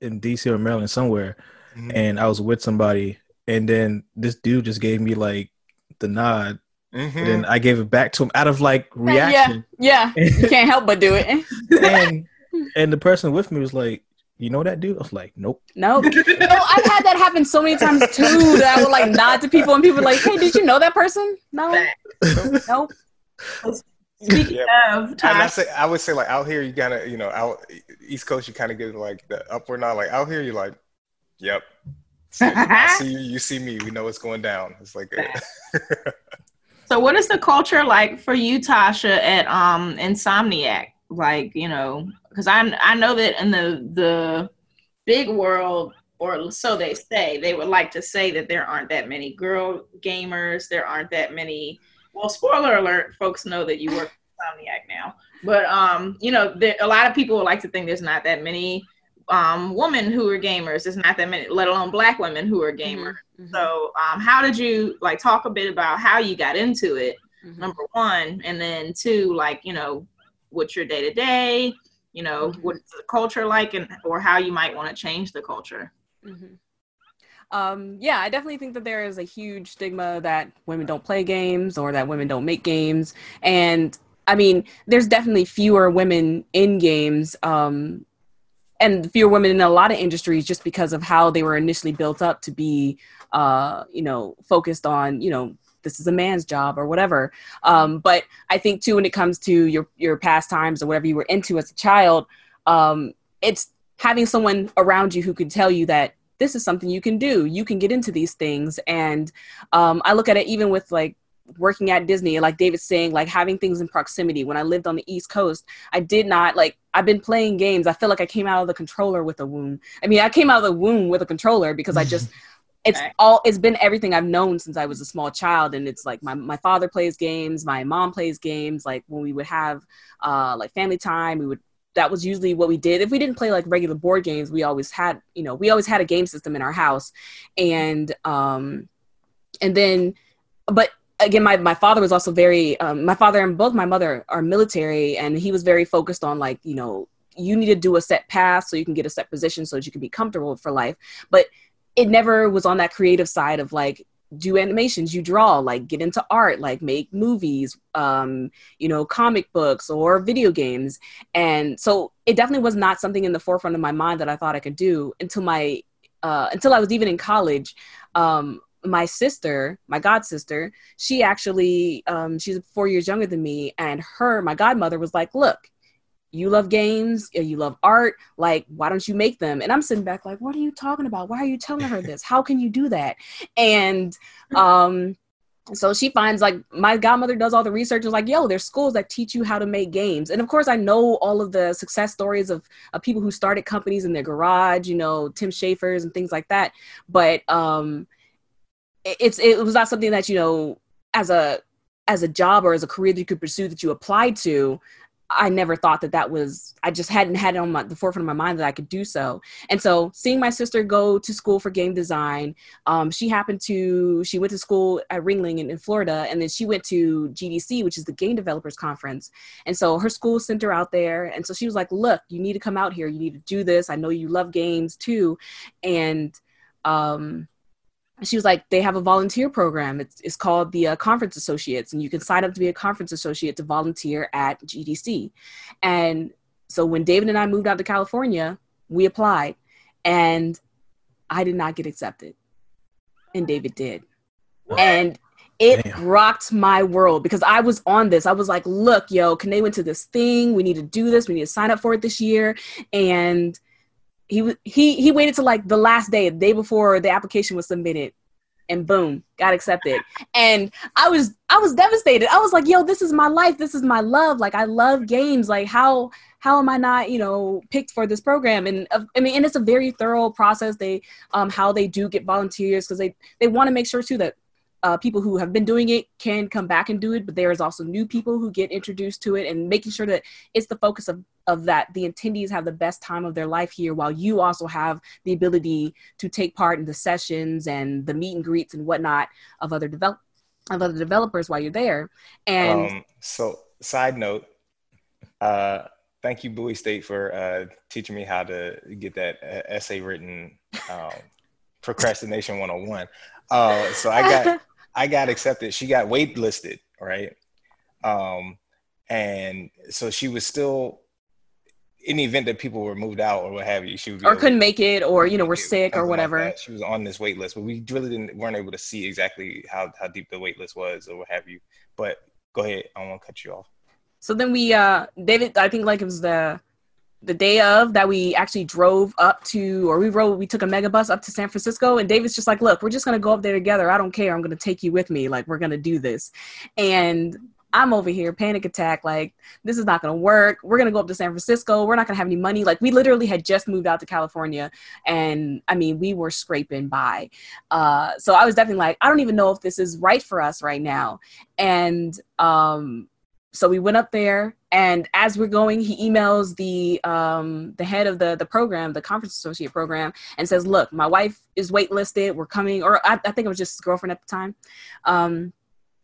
in DC or Maryland somewhere, Mhm. and I was with somebody, and then this dude just gave me like the nod, Mhm. and then I gave it back to him out of like reaction, yeah, yeah. you can't help but do it. and and the person with me was like, "You know that dude?" I was like, "Nope." Nope. no, I've had that happen so many times too. That I would like nod to people, and people are like, "Hey, did you know that person?" No, nope. Speaking Yeah. of And I say I would say like out here you gotta you know out East Coast you kind of get like the upward nod like out here you're like yep I see you you see me we know what's going down it's like so what is the culture like for you, Tasha, at um Insomniac? Like, you know, because I I know that in the the big world, or so they say, they would like to say that there aren't that many girl gamers, there aren't that many. Well, spoiler alert, folks know that you work for Insomniac now, but um, you know, there, a lot of people would like to think there's not that many um women who are gamers. There's not that many, let alone black women who are gamers. Mhm, So, um, how did you like talk a bit about how you got into it? mhm. Number one, and then two, like you know, what's your day to day? You know, Mhm. what's the culture like, and or how you might want to change the culture. Mhm. Um, yeah, I definitely think that there is a huge stigma that women don't play games or that women don't make games. And I mean, there's definitely fewer women in games um, and fewer women in a lot of industries just because of how they were initially built up to be, uh, you know, focused on, you know, this is a man's job or whatever. Um, but I think too, when it comes to your your pastimes or whatever you were into as a child, um, it's having someone around you who can tell you that this is something you can do. You can get into these things. And um, I look at it even with like working at Disney, like David's saying, like having things in proximity. When I lived on the East Coast, I did not like, I've been playing games. I feel like I came out of the controller with a womb. I mean, I came out of the womb with a controller because I just, it's all it's been everything I've known since I was a small child, and it's like my my father plays games, my mom plays games. Like when we would have uh like family time, we would that was usually what we did. If we didn't play like regular board games, we always had you know we always had a game system in our house, and um and then but again my, my father was also very um, my father and both my mother are military and he was very focused on like you know you need to do a set path so you can get a set position so that you can be comfortable for life but it never was on that creative side of like do animations you draw like get into art like make movies um you know comic books or video games. And so it definitely was not something in the forefront of my mind that i thought i could do until my uh until i was even in college. Um my sister my god sister she actually um she's four years younger than me and her my godmother was like look you love games, you love art, like, why don't you make them? And I'm sitting back like, what are you talking about? Why are you telling her this? How can you do that? And um, so she finds like my godmother does all the research is like yo there's schools that teach you how to make games and of course i know all of the success stories of, of people who started companies in their garage you know tim schafer's and things like that but um it's it was not something that you know as a as a job or as a career that you could pursue that you applied to I never thought that that was, I just hadn't had it on my, the forefront of my mind that I could do so. And so seeing my sister go to school for game design, um, she happened to, she went to school at Ringling in, in, Florida, and then she went to GDC, which is the Game Developers Conference. And so her school sent her out there. And so she was like, look, you need to come out here. You need to do this. I know you love games too. And, um, she was like, they have a volunteer program. It's, it's called the uh, Conference Associates, and you can sign up to be a conference associate to volunteer at GDC. And so when David and I moved out to California, we applied, and I did not get accepted, and David did. What? And it Damn. rocked my world because I was on this. I was like, look, yo, can they went to this thing? We need to do this. We need to sign up for it this year. And he he he waited to like the last day, the day before the application was submitted, and boom, got accepted. And I was I was devastated. I was like, yo, this is my life. This is my love. Like I love games. Like how how am I not, you know, picked for this program? And uh, I mean, and it's a very thorough process. They um how they do get volunteers because they they want to make sure too that uh, people who have been doing it can come back and do it, but there is also new people who get introduced to it and making sure that it's the focus of, of that the attendees have the best time of their life here while you also have the ability to take part in the sessions and the meet and greets and whatnot of other develop of other developers while you're there. And um, so side note, uh, thank you Bowie State for uh, teaching me how to get that uh, essay written um, procrastination 101 uh, so i got I got accepted. She got waitlisted, right? Um, and so she was still in the event that people were moved out or what have you, she would or couldn't make it, or you know, were sick or whatever. Like she was on this wait list, but we really didn't weren't able to see exactly how how deep the wait list was or what have you. But go ahead, I won't cut you off. So then we, uh David, I think like it was the the day of that we actually drove up to or we rode we took a mega bus up to san francisco and david's just like look we're just going to go up there together. I don't care. I'm going to take you with me. Like we're going to do this. And i'm over here panic attack like this is not going to work. We're going to go up to san francisco. We're not going to have any money. Like we literally had just moved out to california and i mean we were scraping by. Uh, so i was definitely like i don't even know if this is right for us right now. And um so we went up there and as we're going he emails the um, the head of the the program the conference associate program and says look my wife is waitlisted. We're coming or i, I think it was just his girlfriend at the time. Um,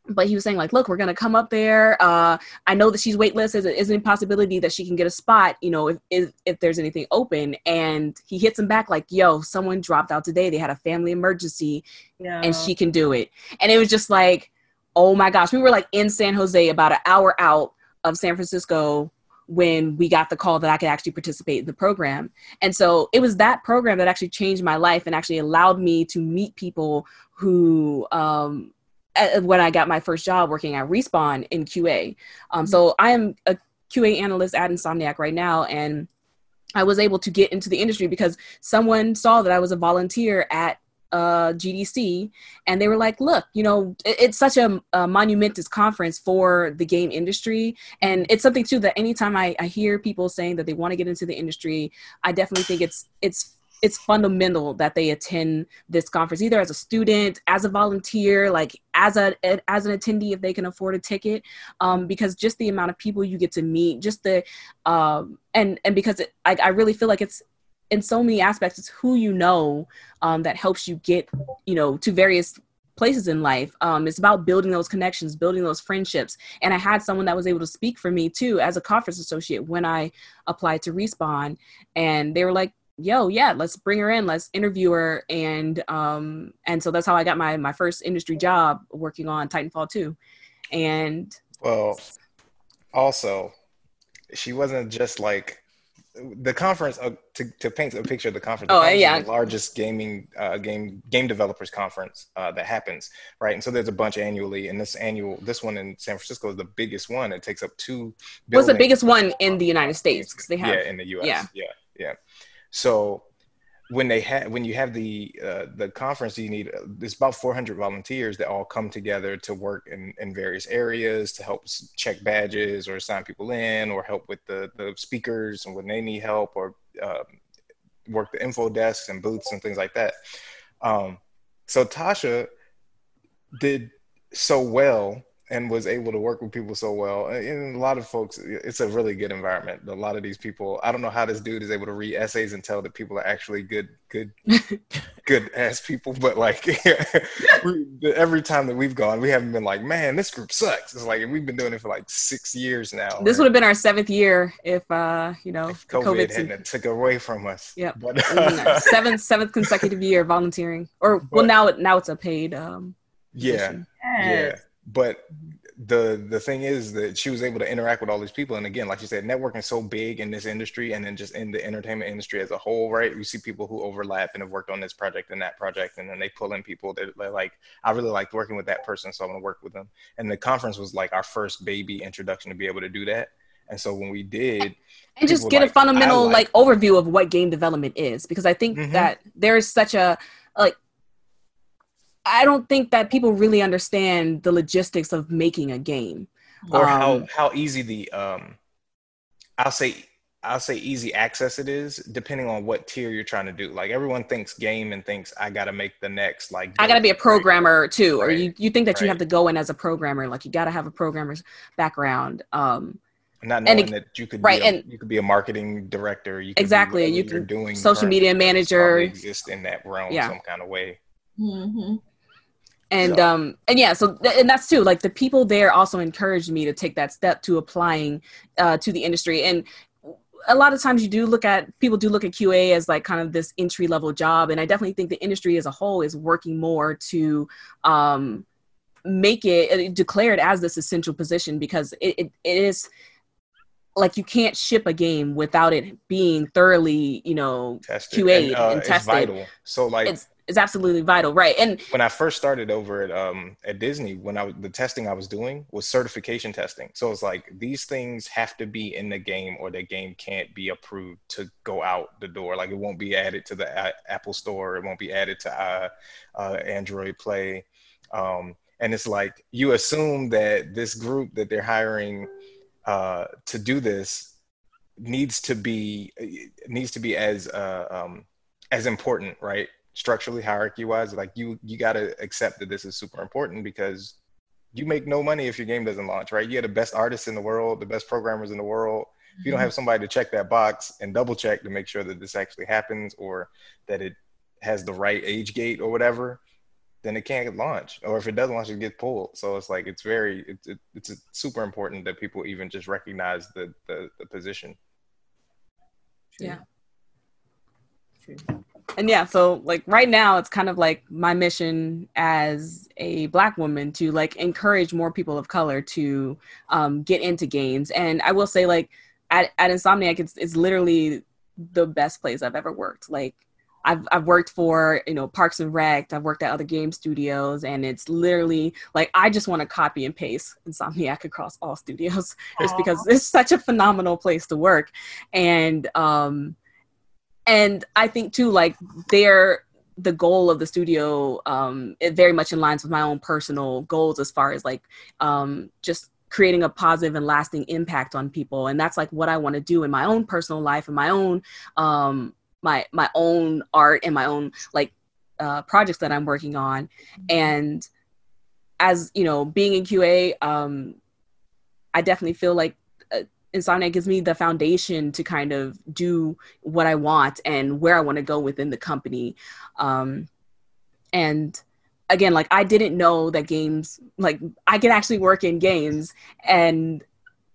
but he was saying like look we're gonna come up there. Uh, i know that she's waitlisted. Is a possibility that she can get a spot you know if, if, if there's anything open? And he hits him back like yo someone dropped out today. They had a family emergency yeah. and she can do it. And it was just like oh my gosh, we were like in San Jose about an hour out of San Francisco when we got the call that I could actually participate in the program. And so it was that program that actually changed my life and actually allowed me to meet people who, um, when I got my first job working at Respawn in QA. Um, so I am a QA analyst at Insomniac right now. And I was able to get into the industry because someone saw that I was a volunteer at uh, GDC, and they were like, "Look, you know, it, it's such a, a, monumentous conference for the game industry, and it's something too that anytime I, I hear people saying that they want to get into the industry, I definitely think it's it's it's fundamental that they attend this conference either as a student as a volunteer like as a as an attendee if they can afford a ticket um, because just the amount of people you get to meet just the um, and and because it, I, I really feel like it's in so many aspects it's who you know um, that helps you get you know to various places in life. Um, it's about building those connections, building those friendships. And I had someone that was able to speak for me too as a conference associate when I applied to Respawn. And they were like, yo, yeah, let's bring her in, let's interview her. And um, and so that's how I got my my first industry job working on Titanfall 2. And well, also, she wasn't just like the conference uh, to, to paint a picture of the conference. The oh conference yeah, the largest gaming uh, game game developers conference uh, that happens, right? And so there's a bunch annually, and this annual this one in San Francisco is the biggest one. It takes up two. What's the biggest one in the United States? Because they have yeah in the U.S. Yeah, yeah, yeah. So when they have when you have the uh, the conference you need there's about 400 volunteers that all come together to work in, in various areas to help check badges or sign people in or help with the the speakers and when they need help or uh, work the info desks and booths and things like that. Um, so tasha did so well and was able to work with people so well. And a lot of folks, it's a really good environment. A lot of these people, I don't know how this dude is able to read essays and tell that people are actually good, good, good ass people. But like every time that we've gone, we haven't been like, man, this group sucks. It's like we've been doing it for like six years now. This would have been our seventh year if uh, you know, if COVID, COVID hadn't took away from us. Yeah, but seventh seventh consecutive year volunteering, or but, well now now it's a paid um. Yeah, yeah but the the thing is that she was able to interact with all these people. And again like you said networking is so big in this industry and then just in the entertainment industry as a whole right? You see people who overlap and have worked on this project and that project and then they pull in people that they're like i really liked working with that person so i'm going to work with them. And the conference was like our first baby introduction to be able to do that. And so when we did and just get like, a fundamental like, like, overview of what game development is because i think mm-hmm. that there is such a like I don't think that people really understand the logistics of making a game or um, how how easy the um I'll say I'll say easy access it is depending on what tier you're trying to do. Like everyone thinks game and thinks I got to make the next like I got to be a programmer right. too or you you think that right. you have to go in as a programmer like you got to have a programmer's background. Um not knowing it, that you could right, a, and you could be a marketing director. You exactly. You can doing social media manager. Exist in that realm yeah. some kind of way. Mm-hmm and so. um and yeah so th- and that's too like the people there also encouraged me to take that step to applying uh, to the industry and a lot of times you do look at people do look at qa as like kind of this entry level job and i definitely think the industry as a whole is working more to um make it uh, declared as this essential position because it, it, it is like you can't ship a game without it being thoroughly, you know, tested. QA and, uh, and tested. So like it's, is absolutely vital, right? And when I first started over at um at Disney, when I the testing I was doing was certification testing. So it's like these things have to be in the game, or the game can't be approved to go out the door. Like it won't be added to the Apple Store, it won't be added to uh, uh, Android Play, um, and it's like you assume that this group that they're hiring uh, to do this needs to be needs to be as uh, um, as important, right? Structurally hierarchy wise like you you got to accept that this is super important because you make no money if your game doesn't launch right? You have the best artists in the world the best programmers in the world. If you don't mm-hmm. have somebody to check that box and double check to make sure that this actually happens or that it has the right age gate or whatever then it can't launch. Or if it doesn't launch it gets pulled. So it's like it's very it's, it's super important that people even just recognize the the, the position. Yeah. True and yeah so like right now it's kind of like my mission as a black woman to like encourage more people of color to um, get into games. And i will say like at, at insomniac it's, it's literally the best place i've ever worked. Like I've, I've worked for you know parks and rec i've worked at other game studios and it's literally like i just want to copy and paste insomniac across all studios just because it's such a phenomenal place to work. And um and I think too, like they're the goal of the studio. Um, it very much aligns with my own personal goals as far as like um, just creating a positive and lasting impact on people, and that's like what I want to do in my own personal life and my own um, my my own art and my own like uh, projects that I'm working on, and as you know, being in QA, um, I definitely feel like Insomniac gives me the foundation to kind of do what I want and where I want to go within the company. Um, and again, like I didn't know that games, like I could actually work in games, and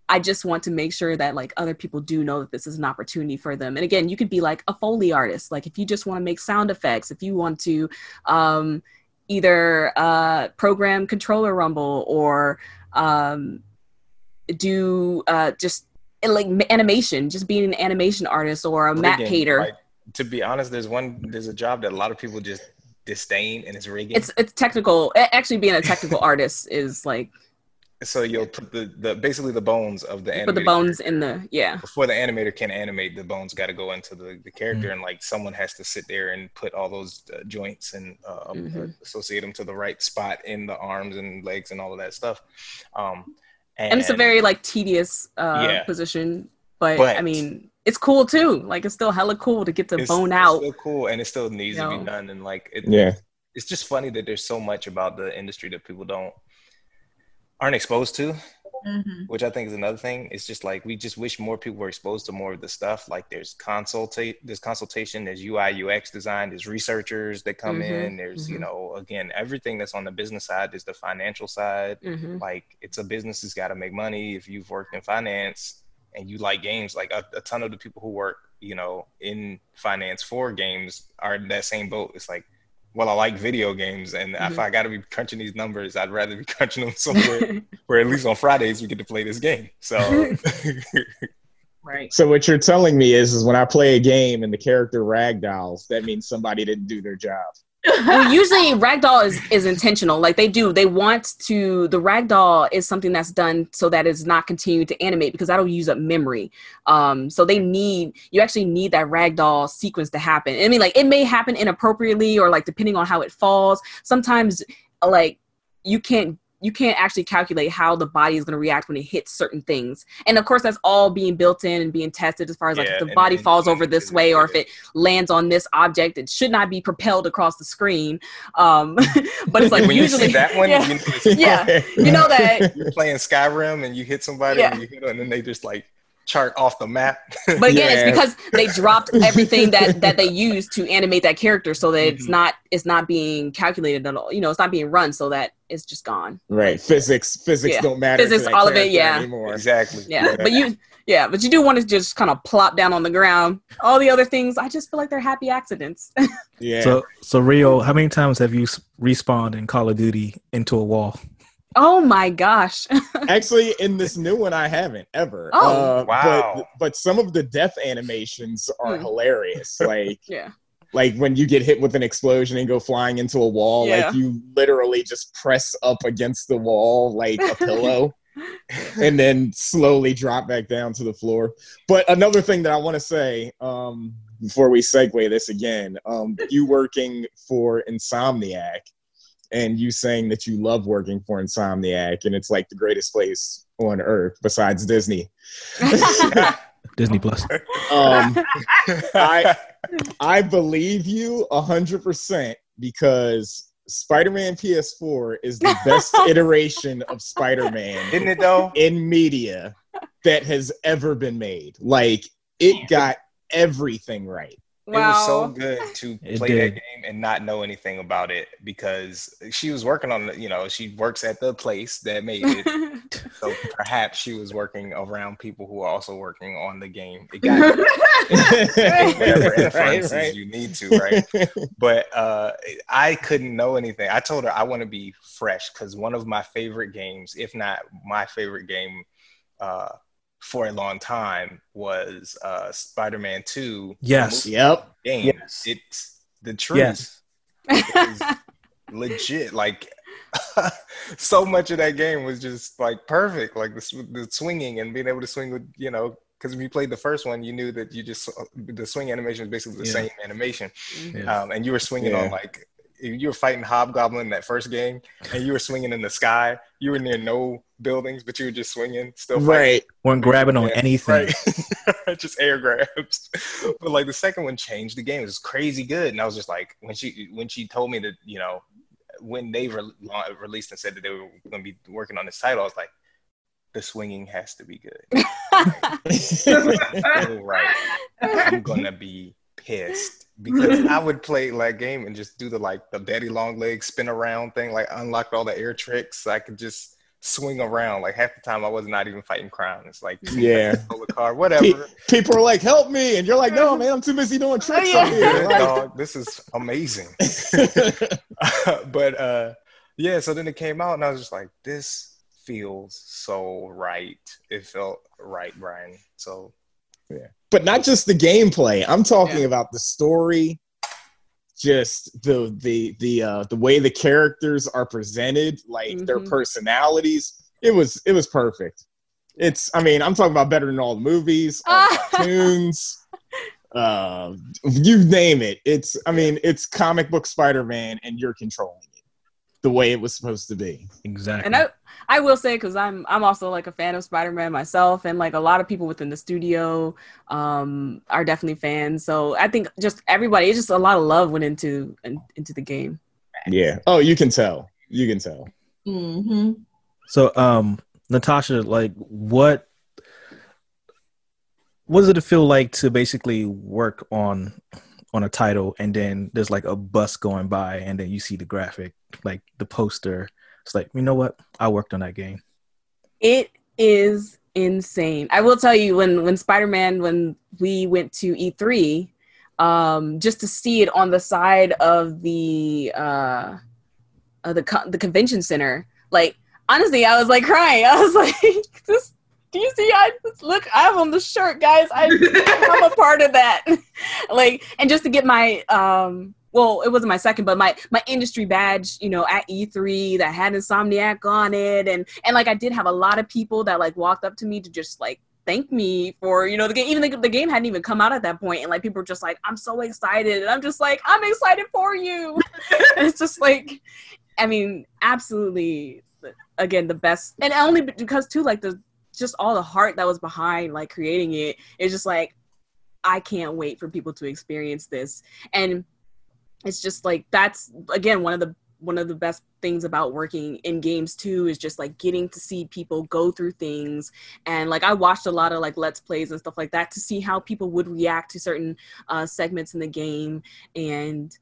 I just want to make sure that like other people do know that this is an opportunity for them. And again, you could be like a Foley artist, like if you just want to make sound effects, if you want to um, either uh, program controller rumble or um, do uh, just like animation, just being an animation artist or a map painter. Like, to be honest, there's one, there's a job that a lot of people just disdain, and it's rigging. It's it's technical. Actually, being a technical artist is like. So you'll put the, the basically the bones of the animator. put the bones in the yeah. Before the animator can animate, the bones got to go into the, the character, mm-hmm. and like someone has to sit there and put all those uh, joints and uh, mm-hmm. associate them to the right spot in the arms and legs and all of that stuff. Um, and, and it's a very like tedious uh, yeah. position, but, but, I mean, it's cool too. Like it's still hella cool to get the bone out. Still cool, and it still needs you to be done. And like, it, yeah, it's just funny that there's so much about the industry that people don't aren't exposed to mm-hmm. which I think is another thing. It's just like we just wish more people were exposed to more of the stuff. Like there's consultate, there's consultation, there's UI UX design, there's researchers that come mm-hmm. in. There's mm-hmm. you know again everything that's on the business side. There's the financial side. Mm-hmm. Like it's a business that's got to make money. If you've worked in finance and you like games, like a, a ton of the people who work you know in finance for games are in that same boat. It's like well, I like video games, and mm-hmm. if I got to be crunching these numbers, I'd rather be crunching them somewhere where at least on Fridays we get to play this game. So, right. So what you're telling me is, is when I play a game and the character ragdolls, that means somebody didn't do their job well, usually ragdoll is is intentional. Like they do, they want to. The ragdoll is something that's done so that it's not continuing to animate because that'll use up memory. Um, so they need you actually need that ragdoll sequence to happen. I mean, like it may happen inappropriately or like depending on how it falls. Sometimes, like you can't you can't actually calculate how the body is going to react when it hits certain things. And of course, that's all being built in and being tested as far as like if the body and, falls and, over this way or if it lands on this object, it should not be propelled across the screen. Um, but it's like when usually that one, yeah, you know, yeah, you know that you're playing Skyrim and you hit somebody yeah. and you hit and then they just like chart off the map. but again, yeah. it's because they dropped everything that that they used to animate that character, so that mm-hmm. it's not it's not being calculated at all. You know, it's not being run, so that it's just gone. Right. Physics. Physics yeah. don't matter. Physics. All of it. Yeah. Anymore. Exactly. Yeah. yeah. But you. Yeah, but you do want to just kind of plop down on the ground. All the other things, I just feel like they're happy accidents. yeah. So, so Rio, how many times have you respawned in Call of Duty into a wall? Oh my gosh. Actually, in this new one, I haven't ever. Oh, uh, wow. But, but some of the death animations are mm. hilarious. Like, yeah. Like when you get hit with an explosion and go flying into a wall, yeah. like you literally just press up against the wall like a pillow. and then slowly drop back down to the floor. But another thing that I want to say um, before we segue this again, um, you working for Insomniac, and you saying that you love working for Insomniac and it's like the greatest place on earth besides Disney. Disney Plus. Um, I I believe you a hundred percent because Spider-Man PS4 is the best iteration of Spider-Man, isn't it though? In media that has ever been made. Like it got everything right. Wow. It was so good to play that game and not know anything about it because she was working on the, you know, she works at the place that made it. so perhaps she was working around people who are also working on the game. It got whatever inferences right, right. you need to, right? But uh, I couldn't know anything. I told her I want to be fresh because one of my favorite games, if not my favorite game, uh, for a long time was uh, Spider-Man 2. Yes. Yep. Game. Yes. It's the truth. Yes. legit. Like so much of that game was just like perfect. Like the, the swinging and being able to swing with, you know, because if you played the first one, you knew that you just the swing animation is basically the yeah. same animation, yeah. um, and you were swinging yeah. on like you were fighting Hobgoblin in that first game, and you were swinging in the sky. You were near no buildings, but you were just swinging, still fighting. Right. weren't grabbing on Yeah, anything. Right. just air grabs. But like the second one changed the game. It was crazy good. And I was just like, when she when she told me that, you know, when they re- released and said that they were going to be working on this title, I was like, the swinging has to be good. Oh, right. I'm gonna be pissed because I would play that game and just do the like the daddy long leg spin around thing, like unlocked all the air tricks. So I could just swing around. Like half the time I was not even fighting crime. It's like Yeah. a car, whatever. People are like, "Help me!" and you're like, "No, man, I'm too busy doing tricks Yeah. out here." Like, dog, this is amazing. but uh yeah, so then it came out and I was just like, this feels so right. It felt right, Brian. So but not just the gameplay. I'm talking Yeah. about the story, just the the the uh, the way the characters are presented, like their Mhm. personalities. It was it was perfect. It's I mean I'm talking about better than all the movies, all the cartoons, uh, you name it. It's I mean it's comic book Spider Man, and you're controlling the way it was supposed to be. Exactly. and I I will say because I'm I'm also like a fan of Spider Man myself, and like a lot of people within the studio um, are definitely fans. So I think just everybody, it's just a lot of love went into in, into the game. Yeah. Oh, you can tell. You can tell. hmm So, um, Natasha, like, what what does it feel like to basically work on on a title and then there's like a bus going by and then you see the graphic, like the poster. It's like, you know what? I worked on that game. It is insane. I will tell you when when Spider Man when we went to E3, um, just to see it on the side of the uh, of the the convention center, like honestly, I was like crying. I was like, this. Do you see? I look. I'm on the shirt, guys. I, I'm a part of that. like, and just to get my um, well, it wasn't my second, but my my industry badge, you know, at E3 that had Insomniac on it, and and like I did have a lot of people that like walked up to me to just like thank me for you know the game. Even the, the game hadn't even come out at that point, and like people were just like, I'm so excited, and I'm just like, I'm excited for you. it's just like, I mean, absolutely, again, the best, and only because too, like the just all the heart that was behind like creating it. It's just like I can't wait for people to experience this, and it's just like that's again one of the one of the best things about working in games too is just like getting to see people go through things and like i watched a lot of like let's plays and stuff like that to see how people would react to certain uh, segments in the game and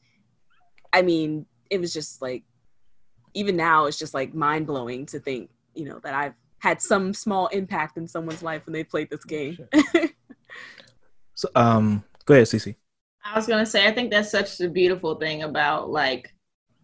i mean it was just like even now it's just like mind-blowing to think you know that i've had some small impact in someone's life when they played this game So, um, go ahead, Cece. I was gonna say, I think that's such a beautiful thing about like,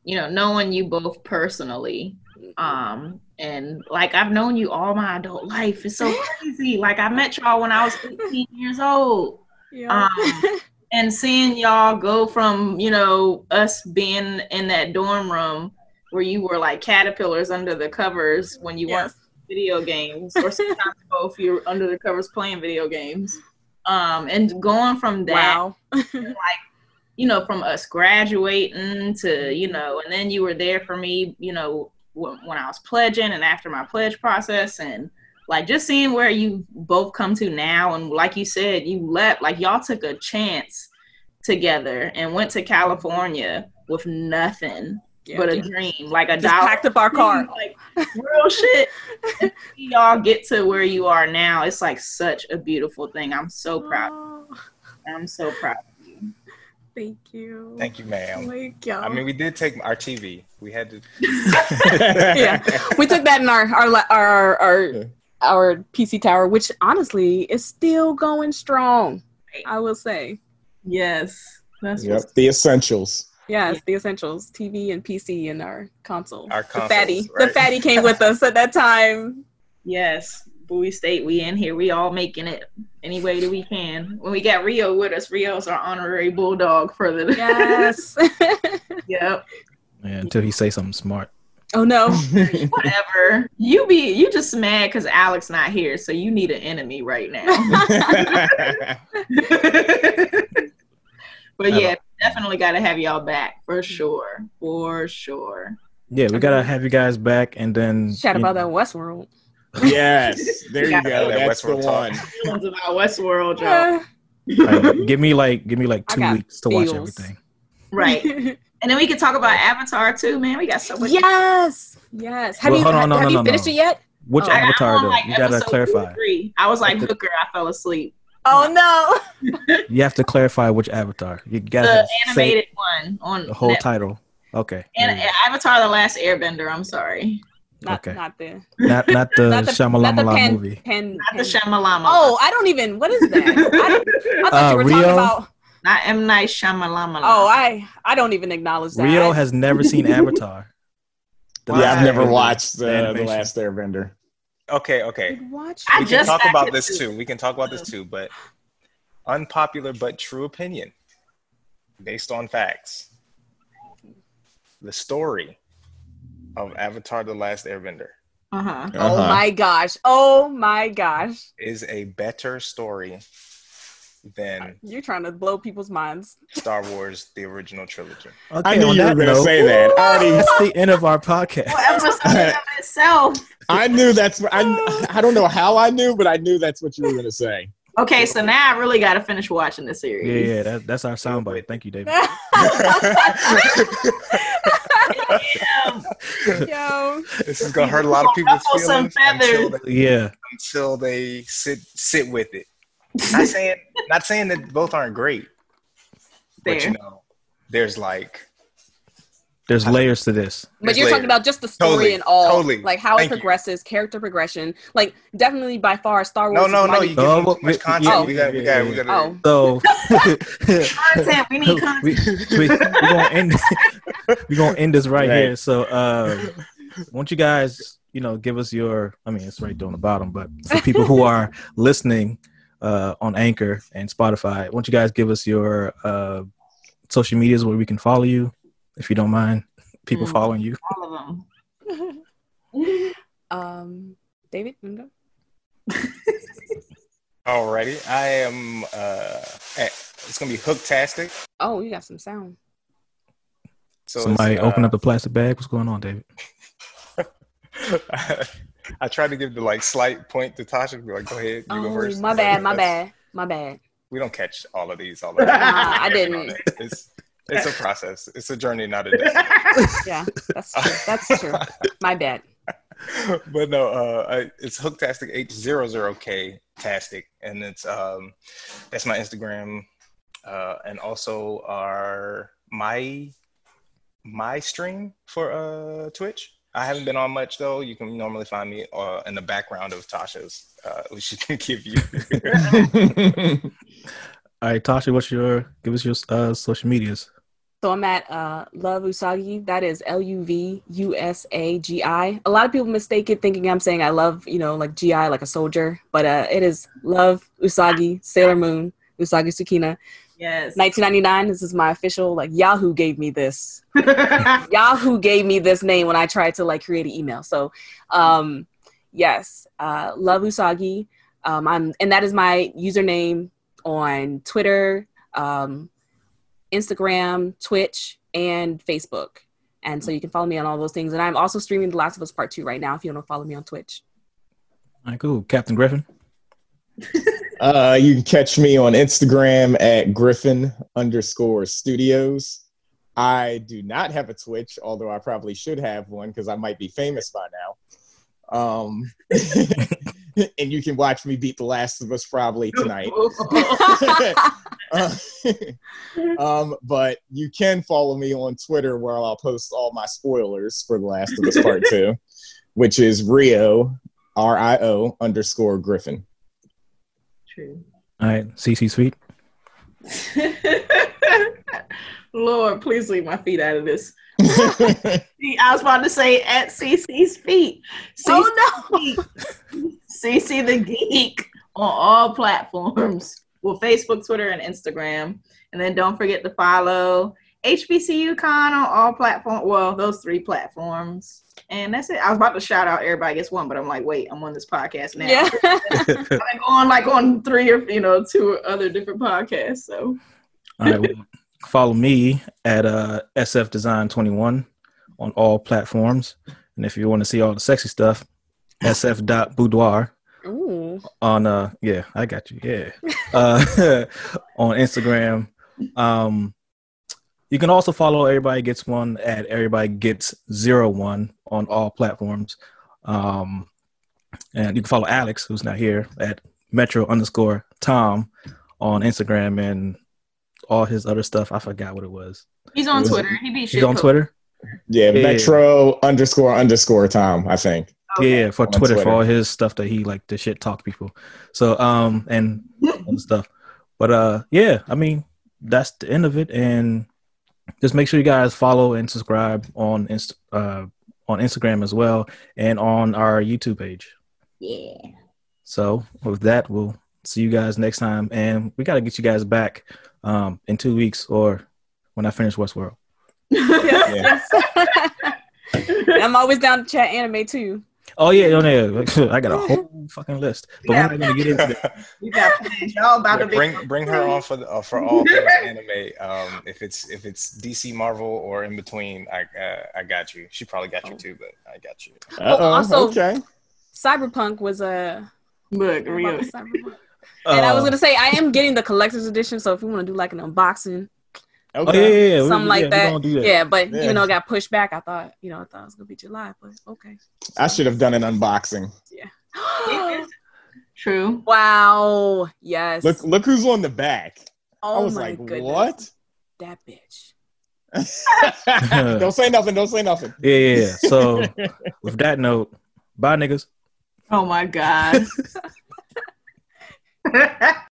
you know, knowing you both personally. Um, and like I've known you all my adult life. It's so crazy. Like I met y'all when I was 18 years old. yeah. Um, and seeing y'all go from, you know, us being in that dorm room where you were like caterpillars under the covers when you weren't yes. Video games, or sometimes both you're under the covers playing video games. Um, and going from that wow you know, from us graduating to, you know, and then you were there for me, you know, when, when I was pledging and after my pledge process and like just seeing where you both come to now. And like you said, you left, like y'all took a chance together and went to California with nothing Yeah. but a dream, like a just dollar. packed up our car Like real shit. Y'all get to where you are now. It's like such a beautiful thing. I'm so proud. Oh, I'm so proud. thank you thank you, ma'am. Thank you. I mean, we did take our TV. We had to. Yeah. we took that in our our la- our our, Yeah. our PC tower, which honestly is still going strong. I will say, Yes. That's Yep. The essentials. Yes, Yeah. the essentials: TV and PC and our console. Our the consoles, fatty, the fatty came with us at that time. Yes, Bowie State, we in here. We all making it any way that we can. When we got Rio with us, Rio's our honorary bulldog for the. Yes. yep. Yeah, until he say something smart. oh no. Whatever. You be you just mad because Alex not here, so you need an enemy right now. but yeah, definitely got to have y'all back for sure, for sure. Yeah, we gotta have you guys back, and then Chat about know, that Westworld. yes, there you go. That That's the Westworld talk. one. Feelings about Westworld, y'all. like, give me like give me like two weeks to watch everything. Right. And then we can talk about Avatar too, man. We got so much. yes, yes. Have Well, you hold on, have, no, have no, you no, finished no. it yet? Which Oh. I got avatar on, though? like, you gotta clarify. Three. I was like Like the- Hooker. I fell asleep. Oh no. You have to clarify which avatar. You gotta The say animated one on the whole Net- title. Okay. And There you Avatar: The Last Airbender. I'm sorry, Not Okay. not the not not the not the, Shyamalama not the pen, movie. Pen, not the pen- Shyamalama. Oh, I don't even. What is that? I, I thought Uh, you were Rio? talking about. not M Night Shyamalama. Oh, I I don't even acknowledge that. Rio has never seen Avatar. Yeah, I've never watched the uh, the animation. Last Airbender. Okay, okay. Watch. I we can just talk about this into- too. We can talk about this too, but unpopular but true opinion based on facts. The story of Avatar The Last Airbender Uh huh. Oh Uh-huh. my gosh. Oh my gosh. is a better story than You're trying to blow people's minds. Star Wars the original trilogy. Okay, I knew you were going to note, say that. I already, That's the end of our podcast. Well, episode itself. I knew that's. what- I I don't know how I knew, but I knew that's what you were going to say. Okay, so now I really got to finish watching the series. Yeah, yeah, that, that's our soundbite. Thank you, David. Yo. This is gonna hurt a lot of people's Ruffle some feelings until they, Yeah, until they sit sit with it. Not saying not saying that both aren't great, but you know, there's like there's layers to this. But There's you're talking about just the story Totally, and all, totally. like how Thank it you. progresses, character progression. Like definitely by far, Star Wars. no, is no. You give Oh, them too much we- content. yeah, we got, we got, yeah, we yeah. got. Oh, So Content. We need content. we, we, we gonna end We're gonna end this right, Right. here. So uh won't you guys, you know, give us your I mean it's right there on the bottom, but for people who are listening uh on Anchor and Spotify, won't you guys give us your uh social medias where we can follow you, if you don't mind people Mm. following you. All of them. um, David, you wanna go? Alrighty, I am. uh at, It's gonna be Hooktastic. Oh, you got some sound. So Somebody it's, open uh, up the plastic bag. What's going on, David? I tried to give the like slight point to Tasha. Be like, go ahead, you go Oh, first. my bad, my bad, my bad. We don't catch all of these all the time. Nah, I didn't. It's it's a process. It's a journey, not a destination. Yeah, that's true. That's true. My bad. but no, uh, it's Hooktastic H zero zero K Tastic, and it's um, that's my Instagram, uh, and also our my my stream for uh Twitch. I haven't been on much though. You can normally find me uh, in the background of Tasha's, uh, which she can give you. All right, Tasha, what's your give us your uh social medias? So I'm at uh, Love Usagi. That is L U V U S A G I. A lot of people mistake it thinking I'm saying I love, you know, like GI, like a soldier, but uh, it is Love Usagi, Sailor Moon, Usagi Tsukino. Yes. 1999. This is my official. Like Yahoo gave me this. Yahoo gave me this name when I tried to like create an email. So, um, yes, uh, Love Usagi. Um, I'm, and that is my username on Twitter, um, Instagram, Twitch, and Facebook. And so you can follow me on all those things. And I'm also streaming The Last of Us Part Two right now. If you want to follow me on Twitch. All right, cool. Captain Griffin. Uh, you can catch me on Instagram at Griffin underscore studios. I do not have a Twitch, although I probably should have one because I might be famous by now. Um, and you can watch me beat The Last of Us probably tonight. Uh, um, but you can follow me on Twitter where I'll post all my spoilers for The Last of Us Part 2, which is Rio, R I O underscore Griffin. True. All right, CC Sweet. Lord, please leave my feet out of this. See, I was about to say at CC's feet. oh no! no! CC the Geek on all platforms. Well, Facebook, Twitter, and Instagram. And then don't forget to follow HBCU Con on all platforms. Well, those three platforms. And that's it. I was about to shout out everybody gets one, but I'm like, wait, I'm on this podcast now. Yeah. I'm on like on three or you know two other different podcasts. So All right, well, follow me at uh, SF Design 21 on all platforms. And if you want to see all the sexy stuff, sf.boudoir Ooh. on uh yeah, I got you. Yeah. Uh on Instagram. Um you can also follow Everybody Gets One at Everybody Gets Zero One on all platforms. Um and you can follow Alex, who's not here, at Metro underscore Tom on Instagram and all his other stuff. I forgot what it was. He's on Was it- Twitter. He be He's on post. Twitter? Yeah, Yeah. Metro underscore underscore Tom, I think. Okay. Yeah, for Twitter, Twitter. for all his stuff that he like to shit talk people. So um and stuff. But uh yeah, I mean that's the end of it and just make sure you guys follow and subscribe on Inst- uh on Instagram as well and on our YouTube page. Yeah. So with that we'll see you guys next time and we got to get you guys back um in 2 weeks or when I finish Westworld. Yeah. I'm always down to chat anime too. Oh yeah, oh, yeah. I got a whole fucking list. But we're not going to get into that. You got plans. Y'all about Yeah, to bring bring her on for the, uh, for all things anime. Um, if it's if it's DC, Marvel, or in between, I uh, I got you. She probably got you too, but I got you. Uh-oh, also- okay. Cyberpunk was a. look Uh, real. Cyberpunk. and I was Uh, gonna say I am getting the collector's edition, so if you want to do like an unboxing, Oh Okay. yeah, yeah, yeah. We- something like yeah, that, do that. yeah. But Yeah. even though it got pushed back, I thought you know I thought it was gonna be July, but okay. I should have done an unboxing. Yeah. True. wow. Yes. Look look who's on the back. oh I was my like, goodness. what? That bitch. don't say nothing, don't say nothing. Yeah, yeah, yeah. So with that note, bye niggas. Oh my god.